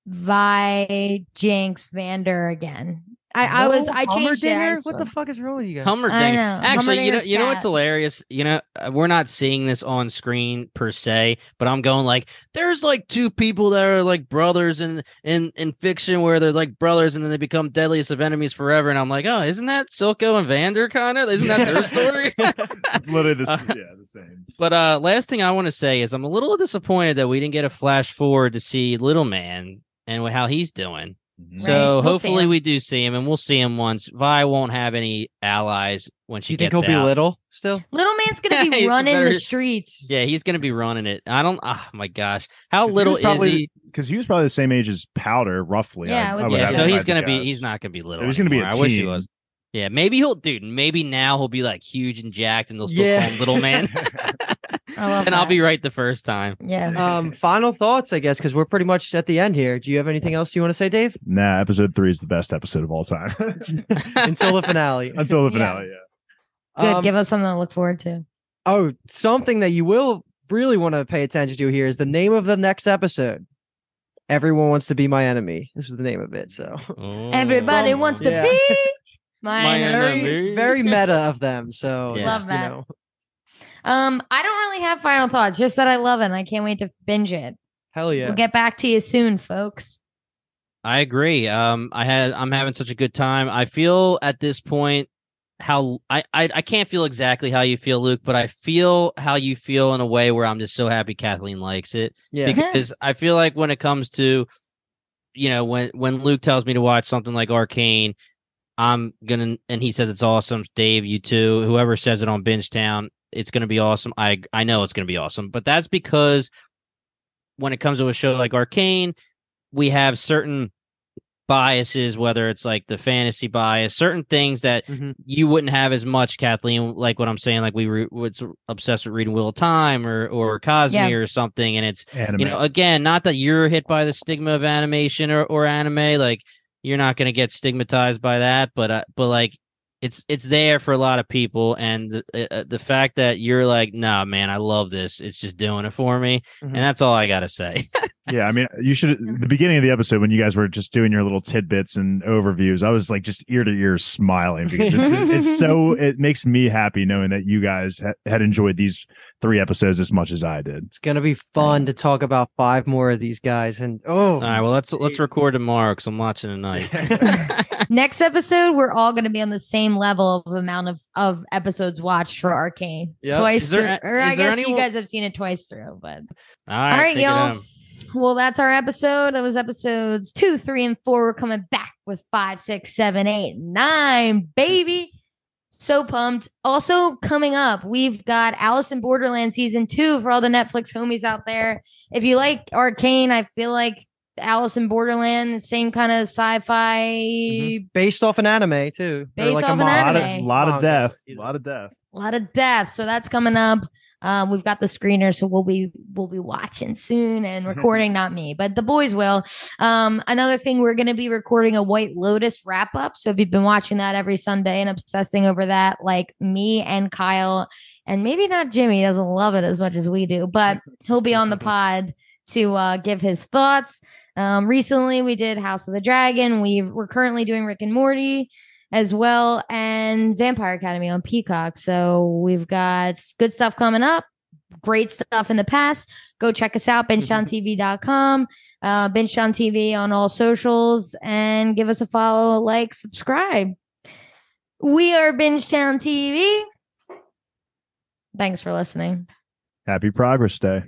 Vi Jinx Vander again. I, I was I changed it. I Heimerdinger? What the fuck is wrong with you guys? Heimerdinger. I know. Actually, you know, Heimerdinger's you know what's hilarious? You know, uh, we're not seeing this on screen per se, but I'm going like, there's like two people that are like brothers in in in fiction where they're like brothers and then they become deadliest of enemies forever. And I'm like, oh, isn't that Silco and Vander kind of? Isn't that their story? Literally the, Uh, yeah, the same. But uh last thing I want to say is I'm a little disappointed that we didn't get a flash forward to see Little Man and how he's doing. Mhm. So Right, we'll hopefully we do see him and we'll see him once. Vi won't have any allies when Do she you think gets he'll be little still? Little man's gonna be running very- the streets. Yeah, he's gonna be running it. I don't oh my gosh. How 'Cause he little was is probably- he? Because he was probably the same age as Powder, roughly. Yeah, I would would Yeah, so he's gonna be guess. he's not gonna be little. He's gonna be a. I wish he was. Yeah, maybe he'll dude, maybe now he'll be like huge and jacked and they'll still Yeah. call him little man. I love and I'll be right the first time. Yeah. Um, final thoughts, I guess, because we're pretty much at the end here. Do you have anything else you want to say, Dave? Nah, episode three is the best episode of all time. Until the finale. Until the finale, yeah. Good. Um, Give us something to look forward to. Oh, something that you will really want to pay attention to here is the name of the next episode. Everyone wants to be my enemy. This is the name of it. So Everybody Oh. wants to Yeah. be My, My enemy. enemy. very very meta of them. So Yeah. Love that. You know, Um, I don't really have final thoughts, just that I love it and I can't wait to binge it. hell yeah. We'll get back to you soon, folks. I agree. Um, I had I'm having such a good time. I feel at this point how I, I I can't feel exactly how you feel, Luke, but I feel how you feel in a way where I'm just so happy Kathleen likes it yeah. because I feel like when it comes to you know when when Luke tells me to watch something like Arcane, I'm gonna and he says it's awesome. Dave, you too. Whoever says it on Binge Town, it's gonna be awesome. I I know it's gonna be awesome, but that's because when it comes to a show like Arcane, we have certain biases, whether it's like the fantasy bias, certain things that Mhm. you wouldn't have as much, Kathleen. Like what I'm saying, like we were obsessed with reading Wheel of Time or or Cosmere Yeah. or something, and it's Anime. you know again not that you're hit by the stigma of animation or, or anime like you're not going to get stigmatized by that but uh, but like it's it's there for a lot of people and the uh, the fact that you're like nah man i love this it's just doing it for me Mhm. and that's all i gotta say yeah, I mean, you should the beginning of the episode when you guys were just doing your little tidbits and overviews. I was like just ear to ear smiling because it's, it's so it makes me happy knowing that you guys ha- had enjoyed these three episodes as much as I did. It's gonna be fun to talk about five more of these guys. And oh, all right well let's let's record tomorrow because i'm watching tonight Next episode, we're all going to be on the same level of amount of, of episodes watched for Arcane. Yep. Twice there through, or I guess you guys have seen it twice through, but all right, All right, y'all. Well, that's our episode. That was episodes two, three, and four. We're coming back with five, six, seven, eight, nine, baby. So pumped. Also, coming up, we've got Alice in Borderland season two for all the Netflix homies out there. If you like Arcane, I feel like Alice in Borderland, same kind of sci fi. Mhm. based off an anime too. Based like off a an A lot of, Anime. lot of death. A lot of death. A lot of death. So that's coming up. Um, we've got the screener, so we'll be we'll be watching soon and recording. not me, but the boys will. Um, another thing, we're going to be recording a White Lotus wrap up. So if you've been watching that every Sunday and obsessing over that, like me and Kyle, and maybe not Jimmy doesn't love it as much as we do, but he'll be on the pod to uh, give his thoughts. Um, recently, we did House of the Dragon. We've we're currently doing Rick and Morty as well and Vampire Academy on Peacock. So we've got good stuff coming up. Great stuff in the past. Go check us out, bingetowntv.com, uh, Bingetown TV on all socials, and give us a follow, like, subscribe. We are Bingetown TV. Thanks for listening. Happy Progress Day.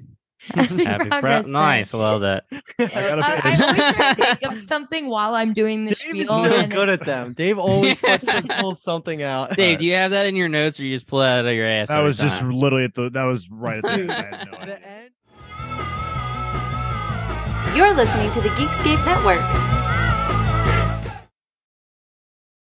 Happy pro- Progress Day. nice i love that gotta I, I piss. always think of something while I'm doing the Dave is so and good at them. Dave always puts pulls something out. dave do you have that in your notes or you just pull it out of your ass That every was just time? literally at the that was right at the end. Dude, I had no the end. You're listening to the Geekscape Network.